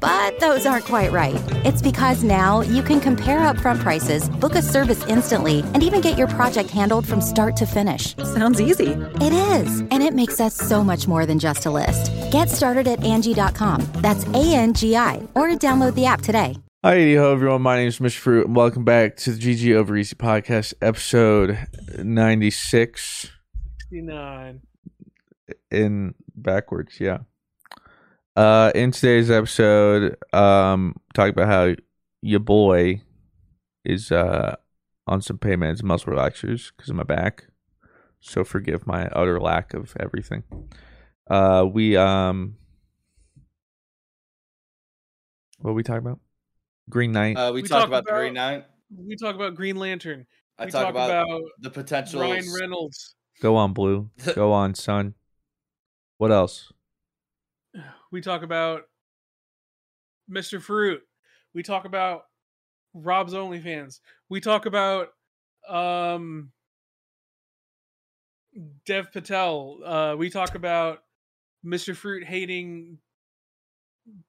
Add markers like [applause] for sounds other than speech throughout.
But those aren't quite right. It's because now you can compare upfront prices, book a service instantly, and even get your project handled from start to finish. Sounds easy. It is, and it makes us so much more than just a list. Get started at Angi.com. That's A N G I, or download the app today. Hi, hello everyone. My name is Mr. Fruit, and welcome back to the GG Over Easy podcast, episode ninety six. 69. In backwards, yeah. Uh, in today's episode, um, talk about how your boy is uh on some pain meds, muscle relaxers because of my back. So forgive my utter lack of everything. Uh, we um, what are we talking about? Green Knight. Uh, we, We talk talk about, the about- Green Knight. We talk about Green Lantern. I we talk, talk about, about the potential. Ryan Reynolds. Go on, Blue. [laughs] Go on, son. What else? We talk about Mr. Fruit. We talk about Rob's OnlyFans. We talk about um Dev Patel. Uh we talk about Mr. Fruit hating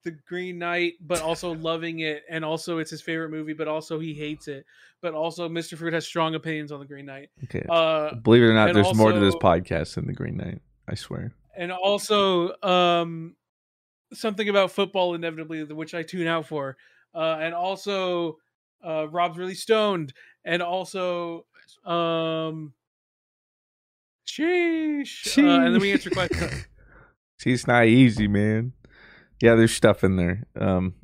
the Green Knight, but also [laughs] loving it, and also it's his favorite movie, but also he hates it. But also Mr. Fruit has strong opinions on the Green Knight. Okay. Uh Believe it or not, there's more to this podcast than the Green Knight. I swear. and also um something about football inevitably which i tune out for uh and also uh rob's really stoned and also um sheesh, Uh, and then we answer questions [laughs] See, it's not easy, man. Yeah, there's stuff in there. Um,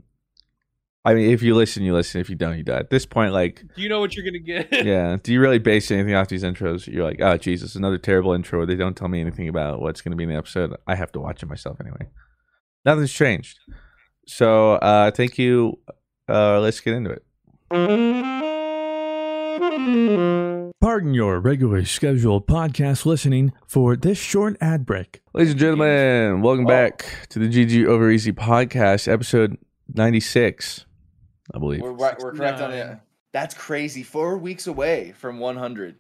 I mean, if you listen, you listen. If you don't, you die. At this point, like, do you know what you're gonna get [laughs] yeah, do you really base anything off these intros? You're like, oh, Jesus, another terrible intro. They don't tell me anything about what's going to be in the episode. I have to watch it myself anyway. Nothing's changed. So, uh, thank you. Uh, let's get into it. Pardon your regularly scheduled podcast listening for this short ad break. Ladies and gentlemen, welcome Oh. back to the GG Over Easy podcast, episode 96, I believe. We're, we're correct on it. That's crazy. Four weeks away from 100.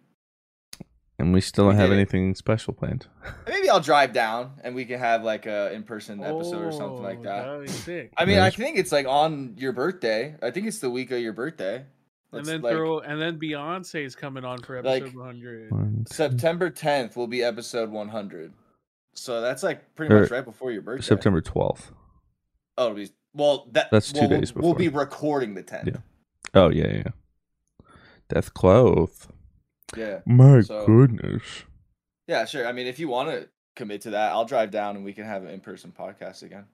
And we still don't We have did it. anything special planned. [laughs] Maybe I'll drive down and we can have like a in-person episode or something like Oh, that. that'd be sick. I mean, I Nice. think it's like on your birthday. I think it's the week of your birthday. and Let's, then like, throw and then beyonce's coming on for Like- episode 100 One, September 10th will be episode 100. So that's like pretty Or much right before your birthday. September 12th. Oh, it'll be well. That That's two well, we'll- days We'll be recording the 10th. Yeah. Oh, yeah, yeah. Death Cloth. Yeah. My So- goodness. Yeah, sure. I mean, if you want to commit to that, I'll drive down and we can have an in-person podcast again.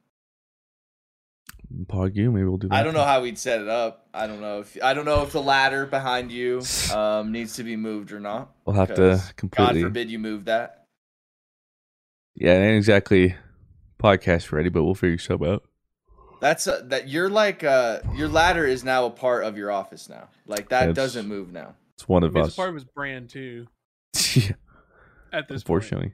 Pog you, maybe we'll do that. I don't know how we'd set it up. I don't know if I don't know if the ladder behind you [sighs] um, needs to be moved or not. We'll have to completely- God forbid you move that. Yeah, it ain't exactly podcast ready, but we'll figure something out. That's uh that you're like uh your ladder is now a part of your office now. Like that doesn't move now. It's one I of mean, us. it's part his brand too. [laughs] yeah, At this point. unfortunately.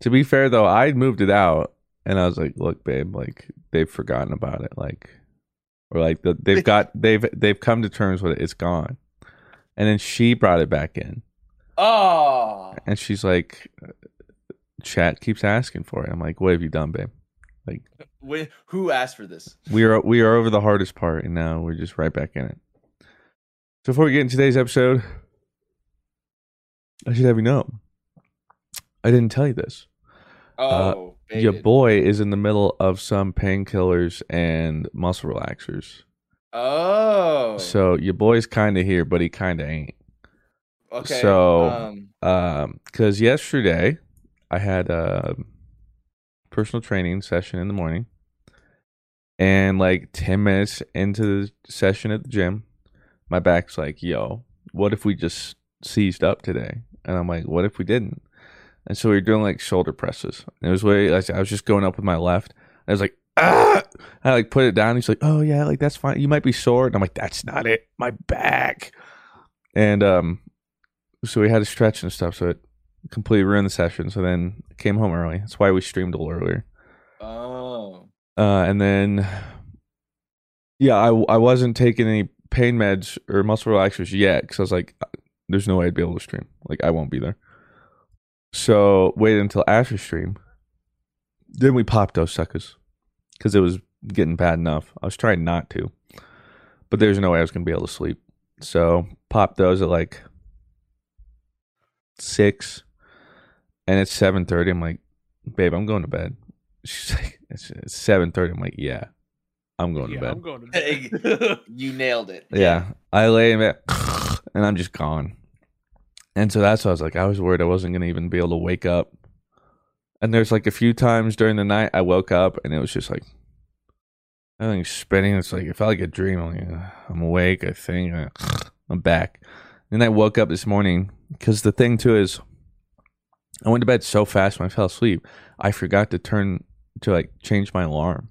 To be fair though, I moved it out and I was like, "Look, babe, like they've forgotten about it, like, or like the, they've [laughs] got they've they've come to terms with it. It's gone." And then she brought it back in, Oh, and she's like, "Chat keeps asking for it." I'm like, "What have you done, babe?" Like, uh, Wait, who asked for this? we are we are over the hardest part, and now we're just right back in it. So before we get into today's episode, I should have you know, I didn't tell you this. Oh, Your boy is in the middle of some painkillers and muscle relaxers. Oh, So your boy's kind of here, but he kind of ain't. okay. so- um, Um, because yesterday I had a personal training session in the morning, and like ten minutes into the session at the gym, my back's like, "Yo, what if we just seized up today?" And I'm like, "What if we didn't?" And so we were doing like shoulder presses. And it was way like I was just going up with my left. I was like, ah! I like put it down. He's like, oh yeah, like that's fine. You might be sore. And I'm like, that's not it. My back. And um, so we had to stretch and stuff. So it completely ruined the session. So then came home early. That's why we streamed a little earlier. oh, Uh, and then, yeah, I I wasn't taking any pain meds or muscle relaxers yet because I was like, there's no way I'd be able to stream. Like I won't be there. So waited until after stream. Then we popped those suckers because it was getting bad enough. I was trying not to, but there's no way I was gonna be able to sleep. So popped those at like six, and it's seven thirty. I'm like, babe, I'm going to bed. [laughs] She's like, it's seven thirty. I'm like, yeah, I'm going yeah, to bed. I'm going to [laughs] Hey, bed. you nailed it. Yeah. I lay in bed [laughs] and I'm just gone. And so that's why I was like, I was worried I wasn't going to even be able to wake up. And there's like a few times during the night I woke up and it was just like, everything's spinning. It's like, it felt like a dream. I'm, like, I'm awake, I think. I'm back. Then I woke up this morning because the thing too is, I went to bed so fast when I fell asleep, I forgot to turn to like change my alarm.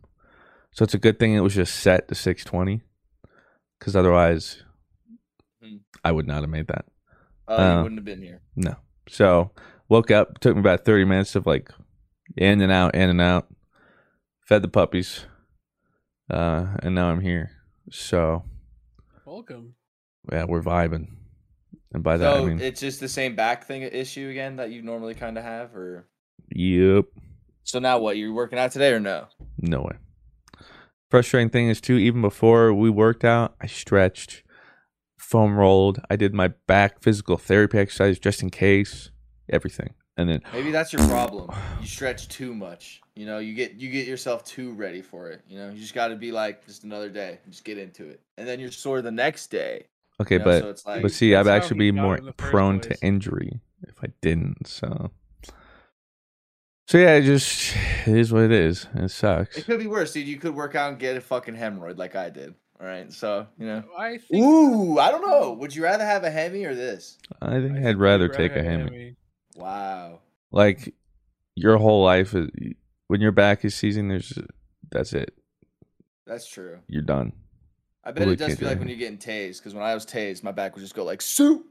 So it's a good thing it was just set to 620 because otherwise Hmm. I would not have made that. Oh, Uh, you wouldn't have been here. No. So woke up, took me about 30 minutes of like in and out, in and out, fed the puppies, uh, and now I'm here. So Welcome. yeah, we're vibing. And by that, So I mean, it's just the same back thing issue again that you normally kind of have, or yep, so now what? You're working out today or no? no way. Frustrating thing is too, even before we worked out, I stretched, foam rolled, I did my back physical therapy exercise just in case, everything. And then Maybe that's your problem. You stretch too much. You know, you get you get yourself too ready for it. You know, you just got to be like just another day, just get into it, and then you're sore the next day. Okay, You know, but so it's like- but see, I'd actually be more in the first prone place. to injury if I didn't. So, so yeah, it just it is what it is. It sucks. It could be worse, dude. You could work out and get a fucking hemorrhoid like I did. All right, so you know. I think Ooh, I don't know. Would you rather have a hemi or this? I think I I'd think rather I'd take a have Hemi. Wow. Like your whole life, is, when your back is seizing, there's that's it. That's true. You're done. I bet Really it does can't feel like when you're getting tased, because when I was tased, my back would just go like soup.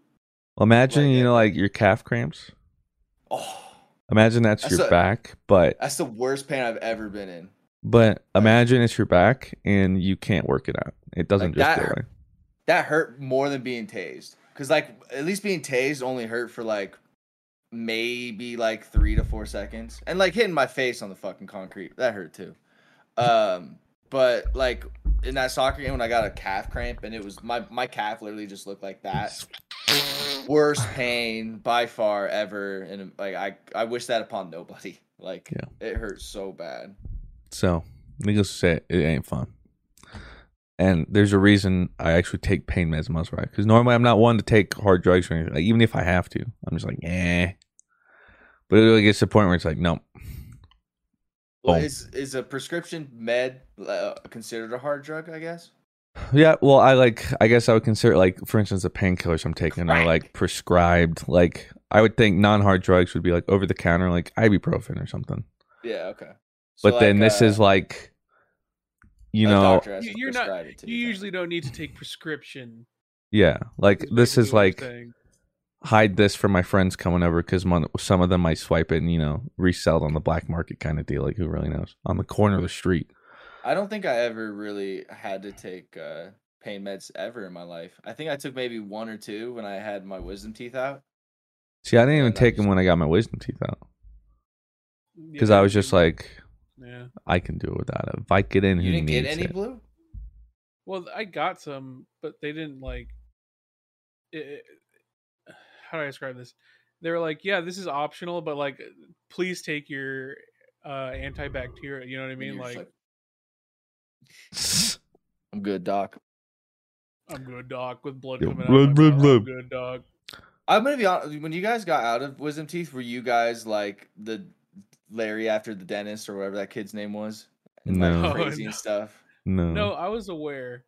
Well, imagine Like you know like your calf cramps. Oh, Imagine that's, That's your a- back, but that's the worst pain I've ever been in. But imagine it's your back and you can't work it out. It doesn't Like, just that go away. That hurt more than being tased. Cause like at least being tased only hurt for like maybe like three to four seconds, and like hitting my face on the fucking concrete that hurt too. Um, but like in that soccer game when I got a calf cramp and it was my my calf literally just looked like that. Worst pain by far ever, and like I I wish that upon nobody. Like Yeah. it hurts so bad. So, needless to say, it ain't fun. And there's a reason I actually take pain meds muscle right because normally I'm not one to take hard drugs or anything. Like, even if I have to, I'm just like, eh. But it really gets to the point where it's like, no, Well, Boom. is is a prescription med uh, considered a hard drug? I guess. Yeah, well, I like. I guess I would consider like, for instance, the painkillers I'm taking are like prescribed. Like, I would think non-hard drugs would be like over the counter, like ibuprofen or something. Yeah. Okay. So, But then this uh, is like, you know, You- to You're not. prescribe it to You you. usually don't need to take prescription. yeah, like this is like saying. hide this for my friends coming over because some of them might swipe it and you know resell it on the black market kind of deal. Like, who really knows? On the corner of the street. I don't think I ever really had to take uh, pain meds ever in my life. I think I took maybe one or two when I had my wisdom teeth out. See, I didn't even And take them when I got my wisdom teeth out Yeah, because I was just like, yeah. I can do it without it. If I get in, You who didn't needs get any it? blue? Well, I got some, but they didn't like. It, it- how do I describe this? They were like, "Yeah, this is optional, but like, please take your uh antibacterial." You know what I mean? you're Like, I'm good, doc. I'm good, doc, with blood Yeah, coming blood, out. Of blood, my mouth. blood. I'm good, doc. I'm gonna be honest. When you guys got out of wisdom teeth, were you guys like the Larry after the dentist or whatever that kid's name was? And No. like Oh, crazy no. and [laughs] stuff. no, No, I was aware.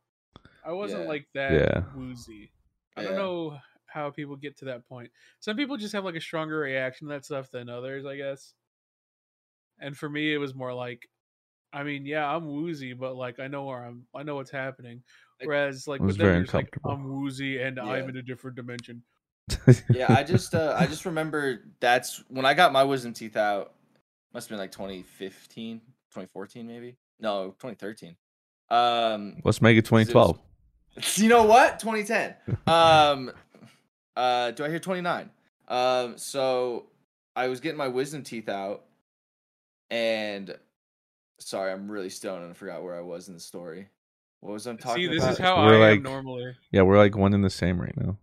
I wasn't Yeah. like that Yeah. woozy. I don't know how people get to that point. Some people just have like a stronger reaction to that stuff than others, I guess. And for me, it was more like, I mean, yeah, I'm woozy, but like I know where I'm, I know what's happening. Whereas, like It was with them, very you're like. I'm woozy and I'm in a different dimension. [laughs] yeah, I just uh, I just remember that's when I got my wisdom teeth out. Must have been like 2015, 2014 maybe. No, 2013. Um, Let's make it 2012. [laughs] you know what? 2010. [laughs] Um, uh, do I hear 29? Um, so I was getting my wisdom teeth out, and sorry, I'm really stoned and I forgot where I was in the story. What was I talking about? See, this about? is how We're I like- am normally. Yeah, we're like one in the same right now.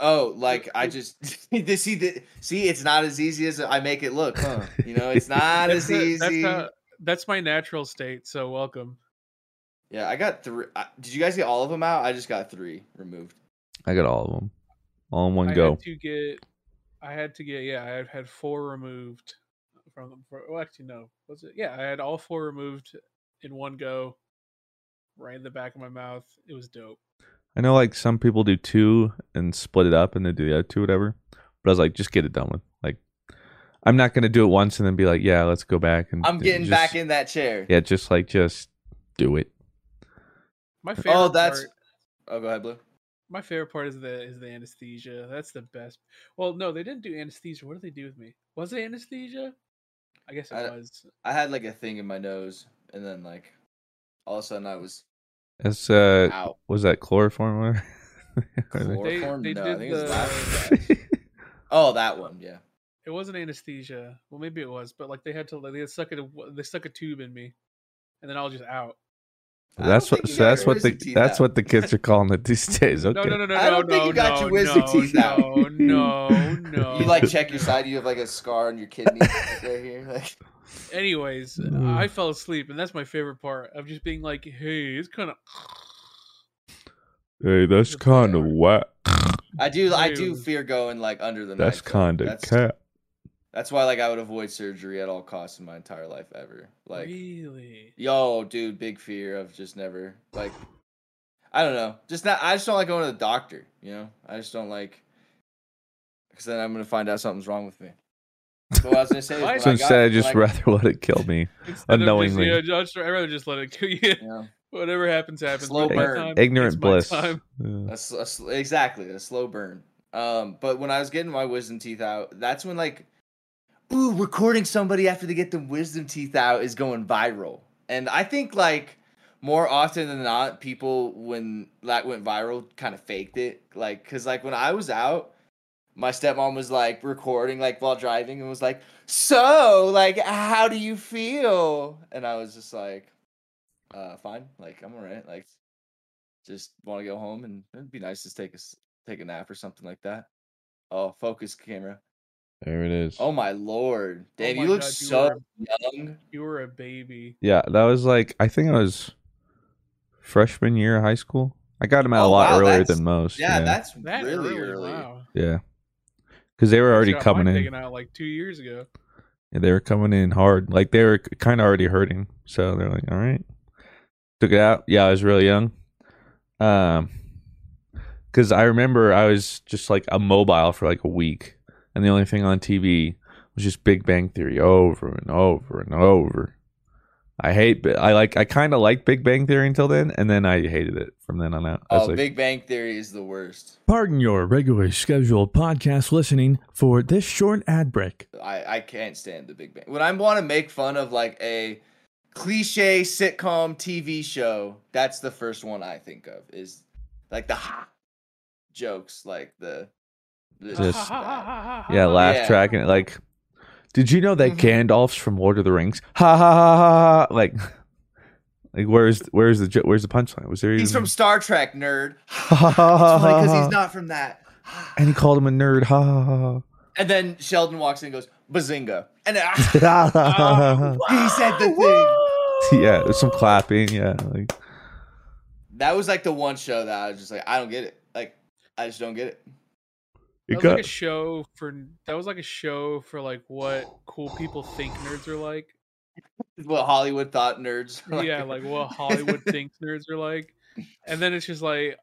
Oh, like I just [laughs] see the see it's not as easy as I make it look, huh? [laughs] You know, it's not That's, as the- easy. that's, how, that's my natural state. So welcome. Yeah, I got three. I, did you guys get all of them out? I just got three removed. I got all of them, all in one I go. had to get, I had to get, yeah, I had had four removed from them. For, well, actually, no, was it? Yeah, I had all four removed in one go, right in the back of my mouth. It was dope. I know like some people do two and split it up and then do the other two, whatever. But I was like, just get it done with. Like, I'm not gonna do it once and then be like, yeah, let's go back and. I'm getting just- back in that chair. Yeah, just like just do it. My oh, favorite. Oh, that's. part, Oh, go ahead, Blue. my favorite part is the is the anesthesia. That's the best. Well, no, they didn't do anesthesia. What did they do with me? Was it anesthesia? I guess it I- was. I had like a thing in my nose, and then like all of a sudden I was It's uh, out. was that chloroform? or- [laughs] They, Chloroform? they No, I did think the. last gas. Oh, that one. Yeah. It wasn't anesthesia. Well, maybe it was, but like they had to like, they had stuck a they stuck a tube in me, and then I was just out. That's what. So that's what the that's out. what the kids are calling it these days. Okay. No, no, no, no, I no, don't think no, you got no, your wisdom no, teeth out. no, no, no. [laughs] You like check your side. You have like a scar on your kidney right here. Like, Anyways, Mm. I fell asleep, and that's my favorite part of just being like, "Hey, it's kind of." [sniffs] Hey, that's kind of wet. I do. I do fear going like under the That's knife. though. kind of That's cat. That's why like I would avoid surgery at all costs in my entire life ever. Like, really? yo, dude, big fear of just never like. I don't know. Just not. I just don't like going to the doctor. You know. I just don't like. Because then I'm gonna find out something's wrong with me. But I was gonna say is Why- So I instead, I when just I- rather let it kill me. [laughs] Instead of just- Unknowingly. yeah, just, I'd rather just let it kill you. you [laughs] know, Whatever happens, happens. Slow But burn. time, Ignorant bliss. [laughs] Yeah. a sl- a exactly a slow burn. Um, but when I was getting my wisdom teeth out, that's when like, ooh, recording somebody after they get the wisdom teeth out is going viral. And I think like more often than not, people when that went viral kind of faked it. Like, cause like when I was out, my stepmom was like recording like while driving and was like, "So, like, how do you feel?" And I was just like, "Uh, fine. Like, I'm alright. Like, just want to go home and it'd be nice to take a s- take a nap or something like that." Oh, focus camera. There it is. Oh my lord, Oh Dave, my you look God, you so were- young. You were a baby. Yeah, that was like I think I was freshman year of high school. I got him out a Oh, lot wow, earlier than most. Yeah, Yeah, that's That really early, early. Wow. yeah, because they were already coming in. Out like two years ago. Yeah, they were coming in hard. Like they were kind of already hurting. So they're like, all right. Took it out. Yeah, I was really young. Um, because I remember I was just like a mobile for like a week, and the only thing on TV was just Big Bang Theory over and over and over. I hate. I like. I kind of liked Big Bang Theory until then, and then I hated it from then on out. I Oh, like, Big Bang Theory is the worst. Pardon your regularly scheduled podcast listening for this short ad break. I, I can't stand the Big Bang. When I want to make fun of like a cliche sitcom TV show, that's the first one I think of. Is like the ha jokes, like the, the Just- Ah, [laughs] yeah, laugh Yeah. track and like. Did you know that Mhm. Gandalf's from Lord of the Rings? Ha ha ha ha! ha. Like, [laughs] like where's where's the where's the punchline? Was there? He's even- from Star Trek, nerd. Ha [laughs] ha It's ha funny because he's not from that. [sighs] And he called him a nerd. Ha ha ha. And then Sheldon walks in and goes, Bazinga. And then. [laughs] Oh, he said the thing. yeah, there's some clapping. Yeah, like That was like the one show that I was just like, I don't get it. Like, I just don't get it. It That was got like a show for that was like a show for like what cool people think nerds are like. What Hollywood thought nerds. were yeah, like what Hollywood [laughs] thinks nerds are like, and then it's just like,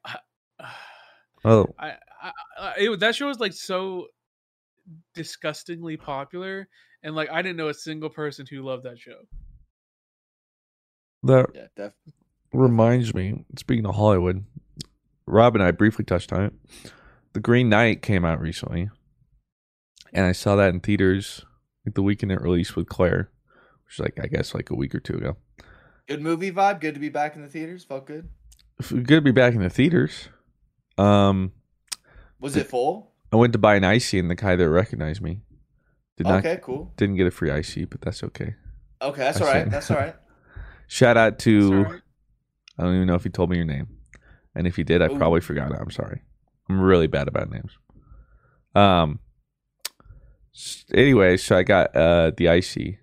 [sighs] oh I, I, I it, that show was like so disgustingly popular, and like I didn't know a single person who loved that show. that Yeah, def- reminds me. Speaking of Hollywood, Rob and I briefly touched on it. The Green Knight came out recently, and I saw that in theaters like the weekend it released with Claire, which is like I guess like a week or two ago. good movie vibe. Good to be back in the theaters. Felt good. Good to be back in the theaters. Um, Was it full? I went to buy an icy, and the guy there recognized me. Did not Okay, cool. didn't get a free icy, but that's okay. Okay, that's I all right. see. That's all right. [laughs] Shout out to alright. I don't even know if he told me your name, and if he did, I Ooh. probably forgot it. I'm sorry. I'm really bad about names. Um. Anyway, so I got uh the icy.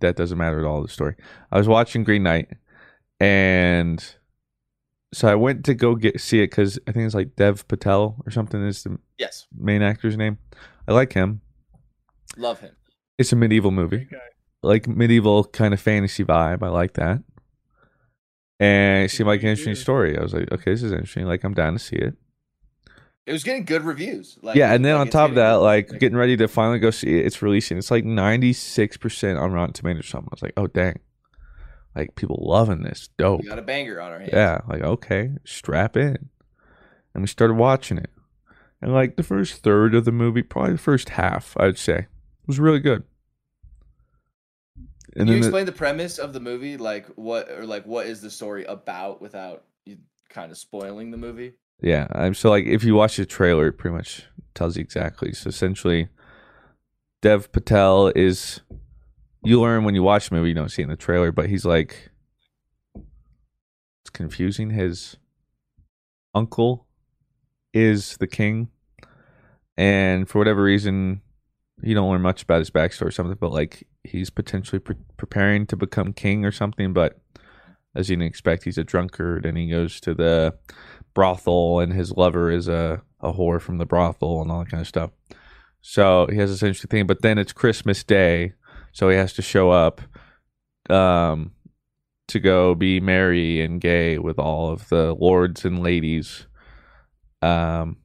That doesn't matter at all. The story. I was watching Green Knight, and so I went to go get see it because I think it's like Dev Patel or something is the Yes, main actor's name. I like him. love him. It's a medieval movie Great guy. like medieval kind of fantasy vibe. I like that. And it seemed like an interesting story. I was like, okay, this is interesting. Like, I'm down to see it. It was getting good reviews. Like, yeah, and then like on top of that, good- like getting ready to finally go see it, it's releasing. It's like 96% on Rotten Tomatoes or something. I was like, oh, dang. Like, people loving this. Dope. we got a banger on our hands. Yeah, like, okay, strap in. And we started watching it. And like the first third of the movie, probably the first half, I'd say, was really good. Can you the- explain the premise of the movie? Like what or like what is the story about without you kind of spoiling the movie? Yeah, I'm so like if you watch the trailer, it pretty much tells you exactly. So essentially, Dev Patel is you learn when you watch the movie, you don't see it in the trailer, but he's like it's confusing. His uncle is the king, and for whatever reason, you don't learn much about his backstory or something. But like he's potentially pre- preparing to become king or something. But as you can expect, he's a drunkard, and he goes to the brothel and his lover is a, a whore from the brothel and all that kind of stuff. So he has this interesting thing, but then it's Christmas Day, so he has to show up um to go be merry and gay with all of the lords and ladies um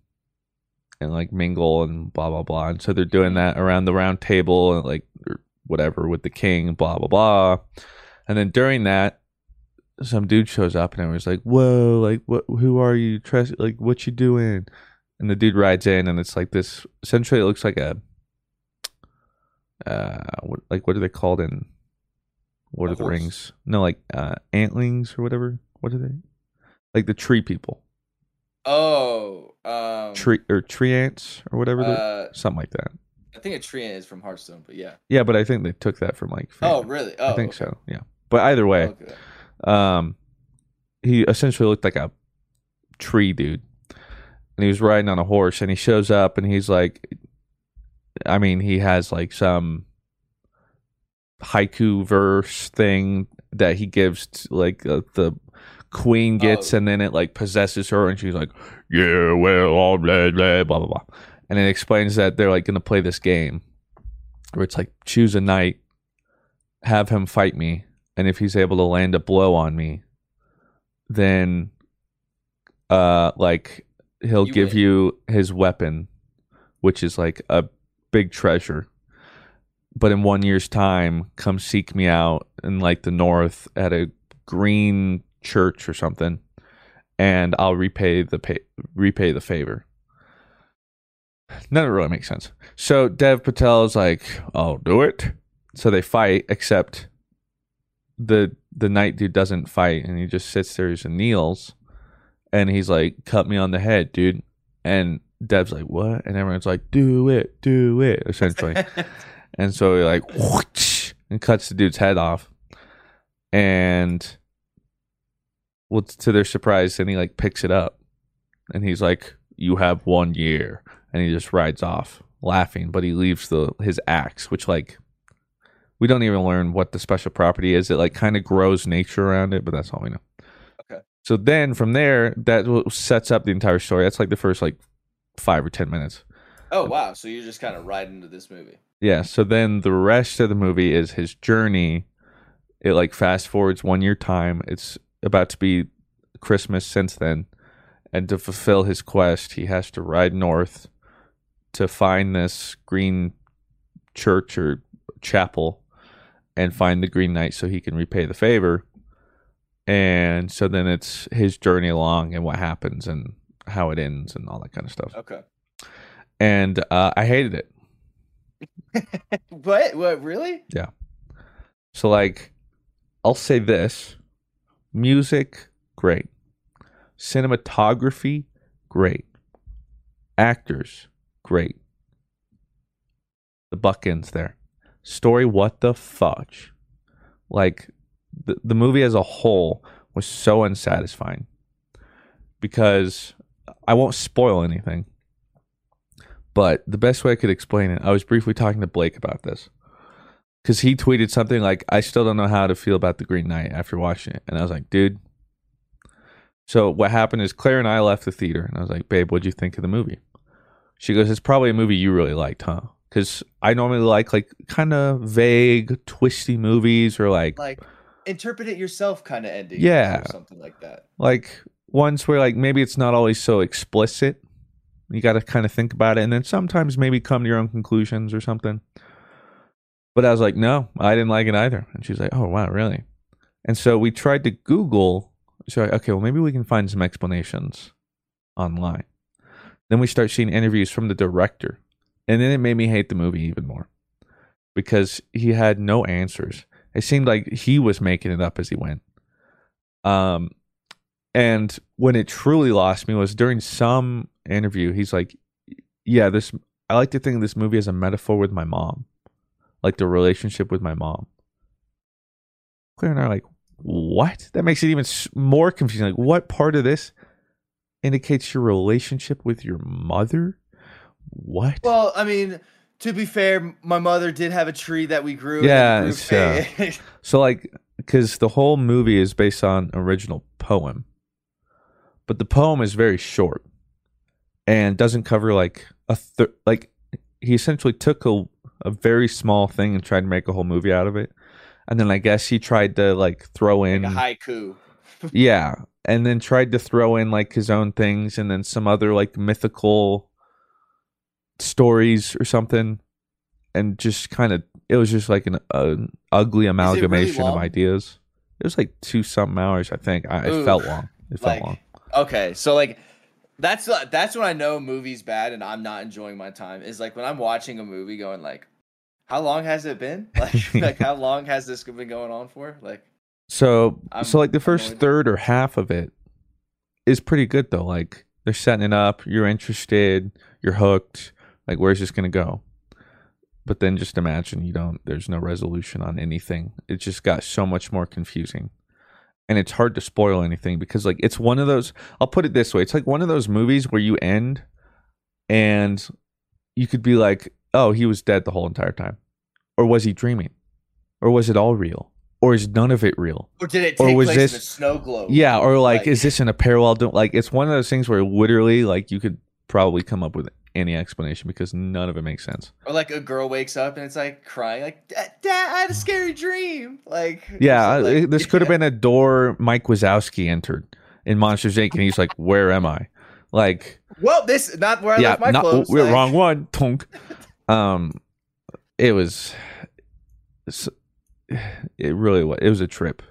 and like mingle and blah blah blah. And so they're doing that around the round table and like or whatever with the king, blah blah blah. And then during that some dude shows up and was like, "Whoa! Like, what? Who are you? Tres- like, what you doing?" And the dude rides in, and it's like this. Essentially, it looks like a, uh, what, like what are they called in Lord A of the horse? Rings? No, like uh, antlings or whatever. What are they? Like the tree people, Oh, um, tree or tree ants or whatever. Uh, something like that. I think a tree ant is from Hearthstone, but yeah. Yeah, but I think they took that from like. Oh, really? Oh, I think okay. so. Yeah, but either way, Okay. Um he essentially looked like a tree dude. And he was riding on a horse and he shows up and he's like i mean he has like some haiku verse thing that he gives to, like uh, the queen gets Oh. and then it like possesses her and she's like yeah well all blah blah blah blah blah. And it explains that they're like gonna play this game where it's like choose a knight, have him fight me, and if he's able to land a blow on me, then uh like he'll You give win. you his weapon, which is like a big treasure. But in one year's time, come seek me out in like the north at a green church or something, and I'll repay the pay, repay the favor. None of it really makes sense. So Dev Patel is like, "I'll do it." So they fight, except the the knight dude doesn't fight, and he just sits there and kneels, and he's like, "Cut me on the head, dude." And Deb's like, "What?" And everyone's like, "Do it, do it," essentially. [laughs] and so he like whoosh, [laughs] and cuts the dude's head off, and well, to their surprise, then he like picks it up, and he's like, "You have one year," and he just rides off laughing, but he leaves the his axe, which like we don't even learn what the special property is. It like kind of grows nature around it, but that's all we know. Okay. So then from there, that sets up the entire story. That's like the first like five or ten minutes. Oh wow! So you're just kind of right into this movie. Yeah. So then the rest of the movie is his journey. It like fast forwards one year time. It's about to be Christmas since then. And to fulfill his quest, he has to ride north to find this green church or chapel and find the Green Knight so he can repay the favor. And so then it's his journey along and what happens and how it ends and all that kind of stuff. Okay. And uh, I hated it. [laughs] What? What? Really? Yeah. So like I'll say this. Music, great. Cinematography, great. Actors, great. The buck ends there. Story, what the fudge? Like the the movie as a whole was so unsatisfying. Because I won't spoil anything. But the best way I could explain it, I was briefly talking to Blake about this because he tweeted something like, "I still don't know how to feel about the Green Knight after watching it," and I was like, "Dude." So what happened is Claire and I left the theater, and I was like, "Babe, what'd you think of the movie?" She goes, "It's probably a movie you really liked, huh?" Because I normally like like kind of vague, twisty movies, or like Like interpret it yourself, kind of ending. Yeah. Or something like that. like ones where like maybe it's not always so explicit. You got to kind of think about it, and then sometimes maybe come to your own conclusions or something. But I was like, no, I didn't like it either. And she's like, oh wow, really? And so we tried to Google. So okay, well maybe we can find some explanations online. Then we start seeing interviews from the director, and then it made me hate the movie even more because he had no answers. It seemed like he was making it up as he went. Um, and when it truly lost me was during some interview. He's like, "Yeah, this. I like to think of this movie as a metaphor with my mom, like the relationship with my mom." Claire and I are like, "What?" That makes it even more confusing. Like, what part of this indicates your relationship with your mother? What? Well, I mean, to be fair, my mother did have a tree that we grew. Yeah, it's, uh, [laughs] So like because the whole movie is based on original poem. But the poem is very short and doesn't cover like a thir- like he essentially took a a very small thing and tried to make a whole movie out of it. And then I guess he tried to like throw in like a haiku. yeah, and then tried to throw in like his own things and then some other like mythical stories or something and just kind of it was just like an, an ugly amalgamation of ideas. It was like two something hours, I think. I, it felt long. It felt like, long. Okay, so like that's uh, that's when I know a movie's bad and I'm not enjoying my time. Is like when I'm watching a movie, going like, how long has it been? [laughs] Like, [laughs] like how long has this been going on for? Like, So I'm so like the first third or half of it is pretty good though. Like they're setting it up, you're interested, you're hooked. Like where's this gonna go? But then just imagine you don't there's no resolution on anything. It just got so much more confusing. And it's hard to spoil anything because like it's one of those I'll put it this way, it's like one of those movies where you end and you could be like, Oh, he was dead the whole entire time. Or was he dreaming? Or was it all real? Or is none of it real? or did it Or was place this- in a snow globe? Yeah, or like, Like- is this in a parallel? Like, it's one of those things where literally, like, you could probably come up with any explanation because none of it makes sense. Or like a girl wakes up and it's like crying, like Dad, I had a scary dream. Like Yeah, like- this could have [laughs] been a door Mike Wazowski entered in Monsters Inc. and he's like, "Where am I?" Like, Well, this not where I yeah, left my not clothes. we're like- wrong one. [laughs] Tonk. Um, it was, it really was. It was a trip.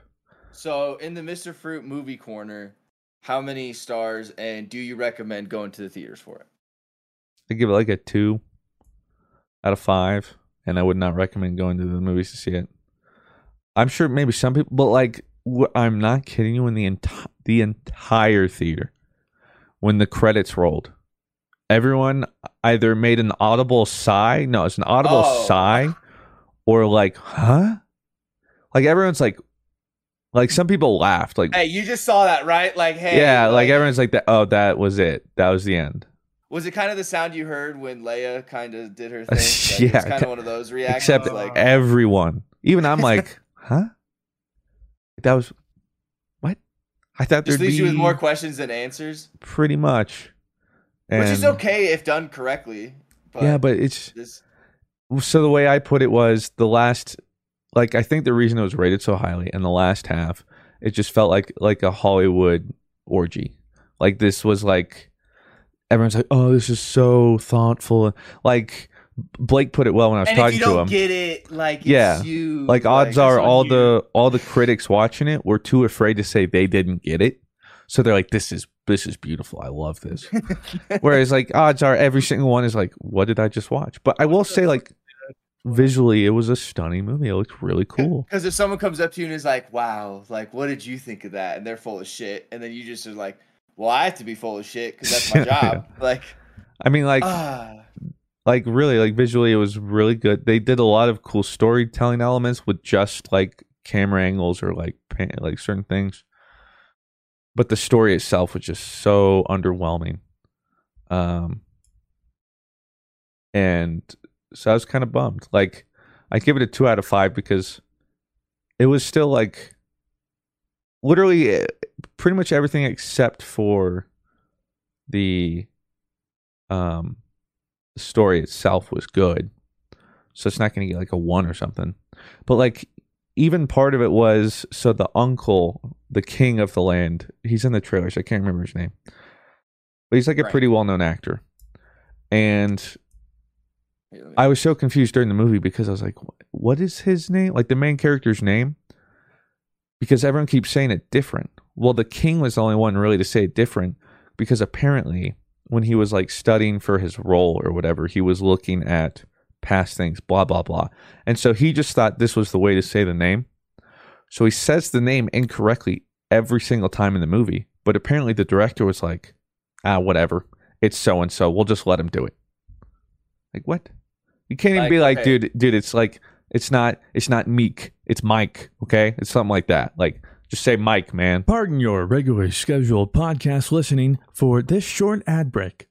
So in the Mr. Fruit movie corner, how many stars and do you recommend going to the theaters for it? I give it like a two out of five, and I would not recommend going to the movies to see it. I'm sure maybe some people, but like I'm not kidding you. In the enti- the entire theater, when the credits rolled, everyone either made an audible sigh. No, it's an audible Oh. sigh, or like, huh? Like everyone's like, like some people laughed. Like, Hey, you just saw that, right? Like, hey, yeah, like everyone's like that. Oh, that was it. That was the end. Was it kind of the sound you heard when Leia kind of did her [laughs] thing? Like, Yeah, kind of one of those reactions. except like, everyone. Even I'm like, [laughs] huh? That was what? I thought just there'd leaves be you with more questions than answers, pretty much. which is okay if done correctly. But yeah, but it's this, so the way I put it was the last, like I think the reason it was rated so highly in the last half, it just felt like like a Hollywood orgy. Like this was like everyone's like, oh, this is so thoughtful. Like Blake put it well when I was and talking you to don't him. get it, like, it's yeah. you, like odds are all you. the all the critics watching it were too afraid to say they didn't get it. So they're like this is this is beautiful. I love this. [laughs] Whereas like odds are every single one is like what did i just watch? But i will say like visually it was a stunning movie. It looked really cool. Because if someone comes up to you and is like, "Wow, like what did you think of that?" and they're full of shit, and then you just are like, "Well, I have to be full of shit because that's my [laughs] Yeah. job." Like, i mean like ah, like really like visually it was really good. They did a lot of cool storytelling elements with just like camera angles or like like certain things. But the story itself was just so underwhelming. Um and so i was kind of bummed. Like i give it a two out of five because it was still like literally eh, pretty much everything except for the um the story itself was good. So it's not going to get like a one or something. But like even part of it was so the uncle the king of the land he's in the trailers i can't remember his name. But he's like a Right. pretty well-known actor. And i was so confused during the movie because i was like what is his name? Like the main character's name because everyone keeps saying it different. Well the king was the only one really to say it different because apparently when he was like studying for his role or whatever he was looking at past things blah blah blah. And so he just thought this was the way to say the name. So he says the name incorrectly every single time in the movie but apparently the director was like ah whatever. It's so and so we'll just let him do it. Like what? You can't even Like, be like okay. dude dude it's like it's not it's not meek. It's mike okay? It's something like that. Like just say mike man. Pardon your regularly scheduled podcast listening for this short ad break.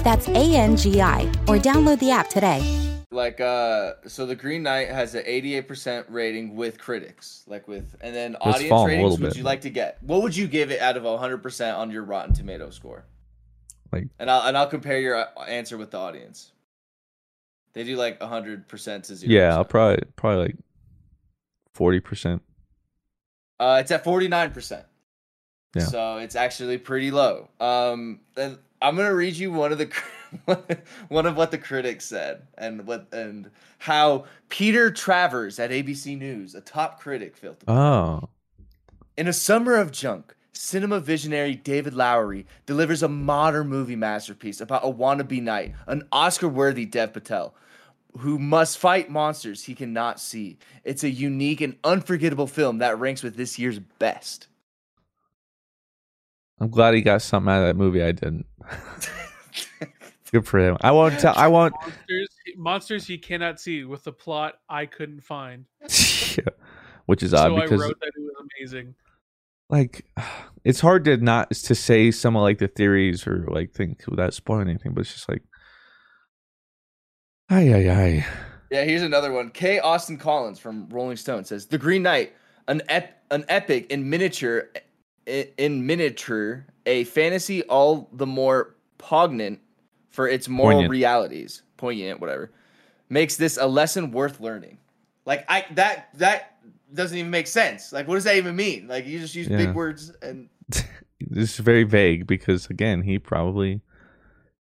That's A N G I, or download the app today. like uh so the green knight has an 88% rating with critics like with and then It's audience fallen ratings would bit. you like to get what would you give it out of 100% on your rotten tomato score Like- and i'll and i'll compare your uh, answer with the audience they do like 100% to 0 yeah i'll probably probably like 40% uh it's at 49% Yeah. so it's actually pretty low um and i'm gonna read you one of the [laughs] one of what the critics said and what and how Peter Travers at ABC News, a top critic, felt. about. Oh. In a summer of junk, cinema visionary David Lowery delivers a modern movie masterpiece about a wannabe knight, an Oscar-worthy Dev Patel, who must fight monsters he cannot see. It's a unique and unforgettable film that ranks with this year's best. I'm glad he got something out of that movie. I didn't. [laughs] Good for him. I won't tell. I won't. [laughs] Monsters, monsters he cannot see with the plot I couldn't find. [laughs] yeah, Which is odd so because I wrote that it was amazing. like it's hard to not to say some of like the theories or like things without spoiling anything, but it's just like, ay ay ay. Yeah, here's another one. K. Austin Collins from Rolling Stone says, "The Green Knight, an ep- an epic in miniature, i- in miniature, a fantasy all the more poignant for its moral Poignant. realities, poignant, whatever, makes this a lesson worth learning." Like I that that doesn't even make sense. Like, what does that even mean? Like, you just use Yeah. big words and [laughs] This is very vague because again, he probably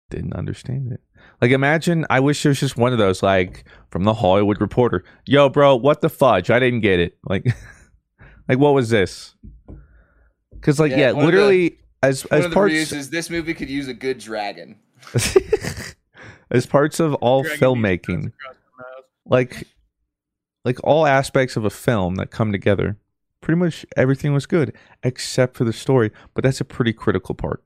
didn't understand it. Like imagine I wish there was just one of those like from the Hollywood Reporter. Yo, bro, what the fudge? I didn't get it. Like [laughs] like what was this? Cuz like Yeah, yeah, one of the- literally as one as of the parts reviews is this movie could use a good dragon. [laughs] as parts of all Dragon filmmaking, across the mouth. like like all aspects of a film that come together, pretty much everything was good except for the story, but that's a pretty critical part.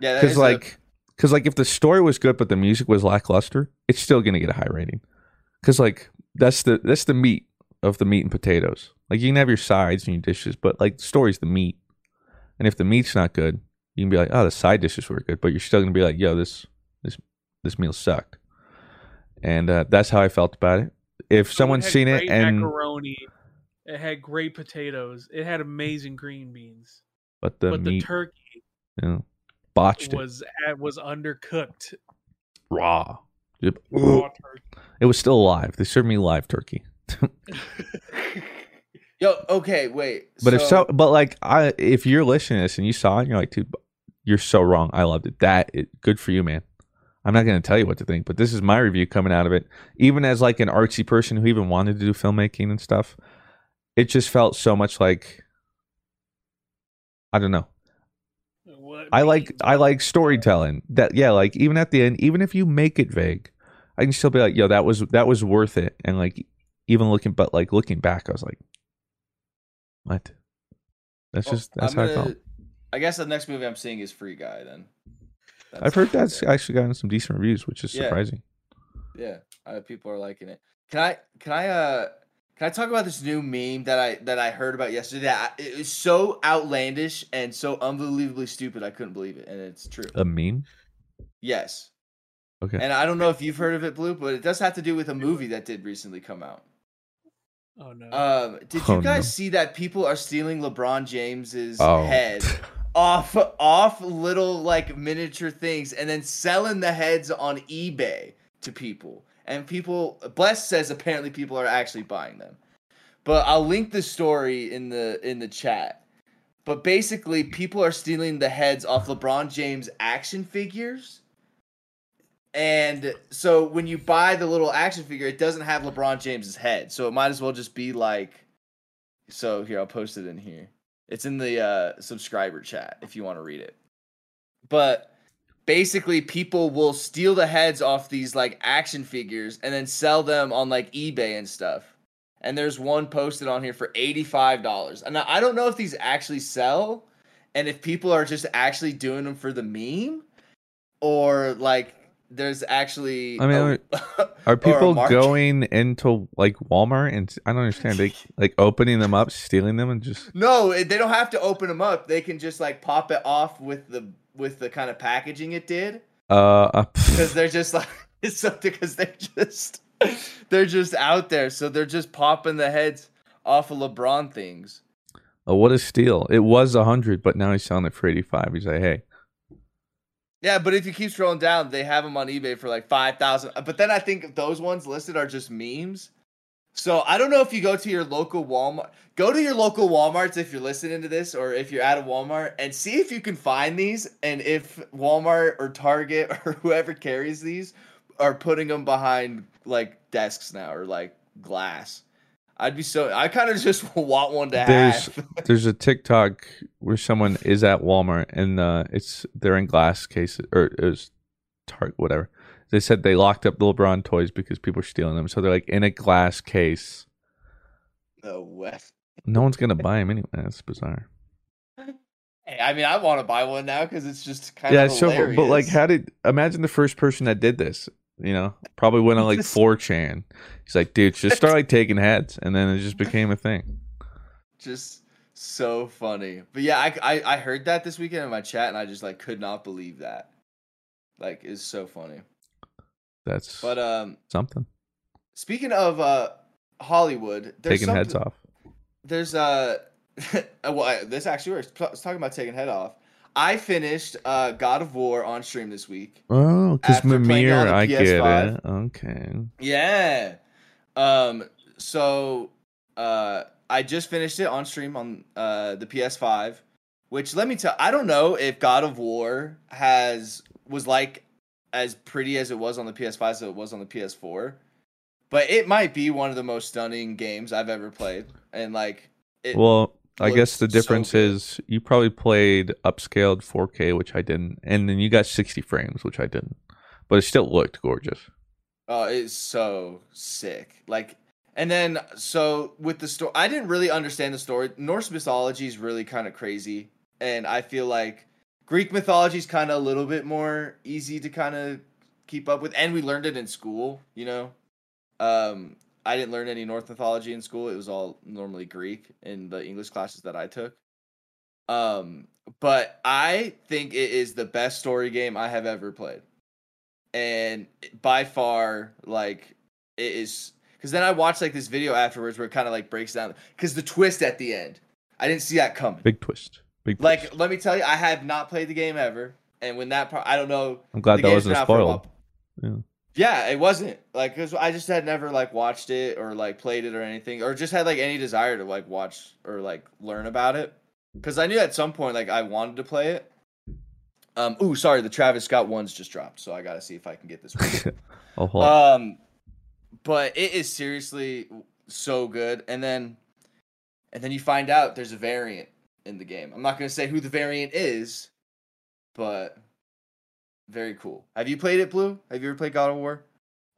Yeah, because is a- like because like if the story was good but the music was lackluster it's still gonna get a high rating because like that's the that's the meat of the meat and potatoes like you can have your sides and your dishes but like the story's the meat and if the meat's not good you can be like oh the side dishes were good but you're still gonna be like yo this this this meal sucked and uh, that's how i felt about it if So someone's had seen it and macaroni, it had great potatoes. It had amazing green beans. but the but meat the turkey you know, botched it was uh, was undercooked. raw Yep. Raw turkey. it was still alive they served me live turkey [laughs] [laughs] Yo, okay, wait. But if so, but like, I if you're listening to this and you saw it, and you're like, dude, you're so wrong. I loved it. That it, good for you, man. I'm not going to tell you what to think, but this is my review coming out of it. Even as like an artsy person who even wanted to do filmmaking and stuff, it just felt so much like I don't know. What I like I like storytelling. That yeah, like even at the end, even if you make it vague, I can still be like, yo, that was that was worth it. And like even looking, but like looking back, I was like, what? That's Well, just that's I'm how I gonna- felt. I guess the next movie I'm seeing is Free Guy. Then I've heard that's actually gotten some decent reviews, which is Yeah. surprising. yeah. Uh, people are liking it. Can I? Can I? Uh, can I talk about this new meme that I that I heard about yesterday? I, it was so outlandish and so unbelievably stupid. I couldn't believe it, and it's true. A meme? Yes. Okay. And I don't know if you've heard of it, Blue, but it does have to do with a movie that did recently come out. Oh no. Um, did you Oh, guys no. see that people are stealing LeBron James's Oh. head [laughs] off off little like miniature things and then selling the heads on eBay to people? And people Bless says apparently people are actually buying them. But I'll link the story in the in the chat. But basically people are stealing the heads off LeBron James action figures. And so when you buy the little action figure, it doesn't have LeBron James's head. So it might as well just be like so here, I'll post it in here. It's in the uh subscriber chat if you want to read it. But basically people will steal the heads off these like action figures and then sell them on like eBay and stuff. And there's one posted on here for $85. And I don't know if these actually sell and if people are just actually doing them for the meme or like there's actually I mean, a- are- [laughs] Are people going into like Walmart and I don't understand they [laughs] like opening them up, stealing them, and just No, they don't have to open them up. They can just like pop it off with the with the kind of packaging it did uh, uh [laughs] because they're just like it's something because they're just they're just out there, so they're just popping the heads off of LeBron things. oh, what a steal! It was a hundred, but now he's selling it for eighty five. He's like, hey, Yeah, but if you keep scrolling down, they have them on eBay for like five thousand. But then I think those ones listed are just memes. So I don't know if you go to your local Walmart. Go to your local Walmarts if you're listening to this, or if you're at a Walmart, and see if you can find these, and if Walmart or Target [laughs] or whoever carries these are putting them behind like desks now or like glass. I'd be so. I kind of just [laughs] want one to There's have. [laughs] there's a TikTok where someone is at Walmart and uh, it's they're in glass cases or it was Target whatever. They said they locked up the LeBron toys because people are stealing them, so they're like in a glass case. No way. No one's gonna buy them anyway. That's bizarre. [laughs] Hey, I mean, I want to buy one now because it's just kind yeah, of yeah. so. But like, how did imagine the first person that did this? You know, probably went on like Just- 4chan. He's like, dude, just start like taking heads, and then it just [laughs] became a thing. just so funny. But yeah, I, I I heard that this weekend in my chat, and I just like could not believe that. Like, it's so funny. That's But um, something. speaking of uh Hollywood, there's Taking heads off. There's uh, [laughs] well, I- this actually works. I was talking about taking head off. I finished uh God of War on stream this week. Oh, because Mimir, I get PS5. it. Okay. Yeah. Um. So, uh, I just finished it on stream on uh the PS5, which let me tell. I don't know if God of War has was like as pretty as it was on the PS5 as it was on the PS4, but it might be one of the most stunning games I've ever played. And like, it, Well, I guess the looks so difference is you probably played upscaled 4K, which I didn't, and then you got 60 frames, which I didn't, but it still looked gorgeous. Oh, it's so sick. Like, and then so with the story, I didn't really understand the story. Norse mythology is really kind of crazy, and I feel like Greek mythology is kind of a little bit more easy to kind of keep up with, and we learned it in school. You know, um, I didn't learn any Norse mythology in school. It was all normally Greek in the English classes that I took. Um, but I think it is the best story game I have ever played and by far like it is because then i watched like this video afterwards where it kind of like breaks down because the twist at the end i didn't see that coming Big twist. Big twist. like let me tell you i have not played the game ever and when that part i don't know I'm glad that wasn't been out for a spoiled. Yeah. Yeah it wasn't like 'cause i just had never like watched it or like played it or anything or just had like any desire to like watch or like learn about it because i knew at some point like i wanted to play it um ooh sorry the travis scott ones just dropped so i gotta see if i can get this one [laughs] Oh, hold on. um, but it is seriously so good. And then, and then you find out there's a variant in the game. I'm not gonna say who the variant is, but very cool. Have you played it, Blue? Have you ever played God of War?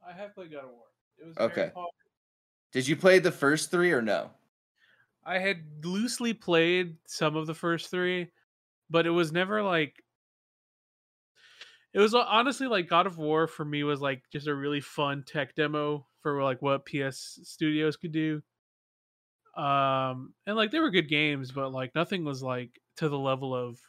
I have played God of War. It was Okay. Did you play the first three or no? I had loosely played some of the first three, but it was never like. It was honestly like God of War for me was like just a really fun tech demo for like what PS Studios could do. Um, and like they were good games, but like nothing was like to the level of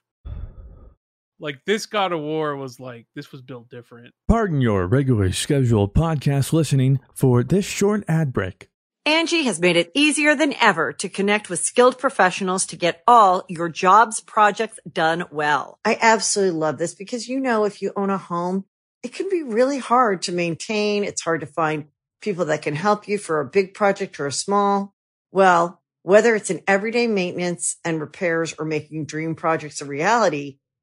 like this God of War was like this was built different. Pardon your regularly scheduled podcast listening for this short ad break. Angi has made it easier than ever to connect with skilled professionals to get all your jobs projects done well. I absolutely love this because, you know, if you own a home, it can be really hard to maintain. It's hard to find people that can help you for a big project or a small. Well, whether it's in everyday maintenance and repairs or making dream projects a reality,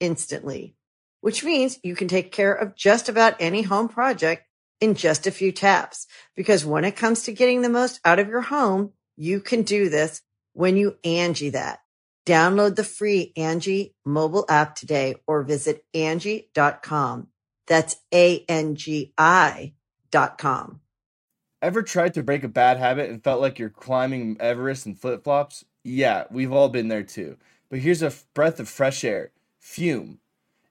instantly, which means you can take care of just about any home project in just a few taps. Because when it comes to getting the most out of your home, you can do this when you Angi that. Download the free Angi mobile app today or visit Angi.com. That's A-N-G-I dot com. Ever tried to break a bad habit and felt like you're climbing Everest in flip flops? Yeah, we've all been there too. But here's a breath of fresh air Fume.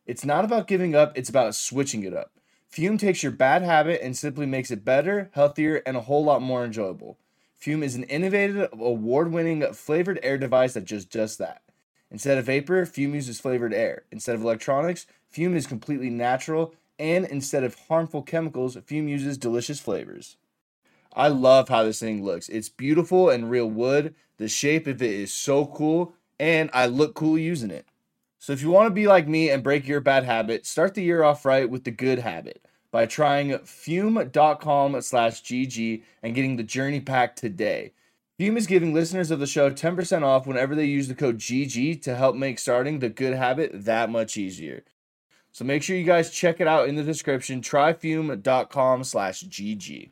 It's not about giving up, it's about switching it up. Fume takes your bad habit and simply makes it better, healthier, and a whole lot more enjoyable. Fume is an innovative, award-winning flavored air device that just does that. Instead of vapor, Fume uses flavored air. Instead of electronics, Fume is completely natural, and instead of harmful chemicals, Fume uses delicious flavors. I love how this thing looks. It's beautiful and real wood. The shape of it is so cool, and I look cool using it. So if you want to be like me and break your bad habit, start the year off right with the good habit by trying fume.com slash GG and getting the journey pack today. Fume is giving listeners of the show 10% off whenever they use the code GG to help make starting the good habit that much easier. So make sure you guys check it out in the description. Try Tryfume.com slash GG.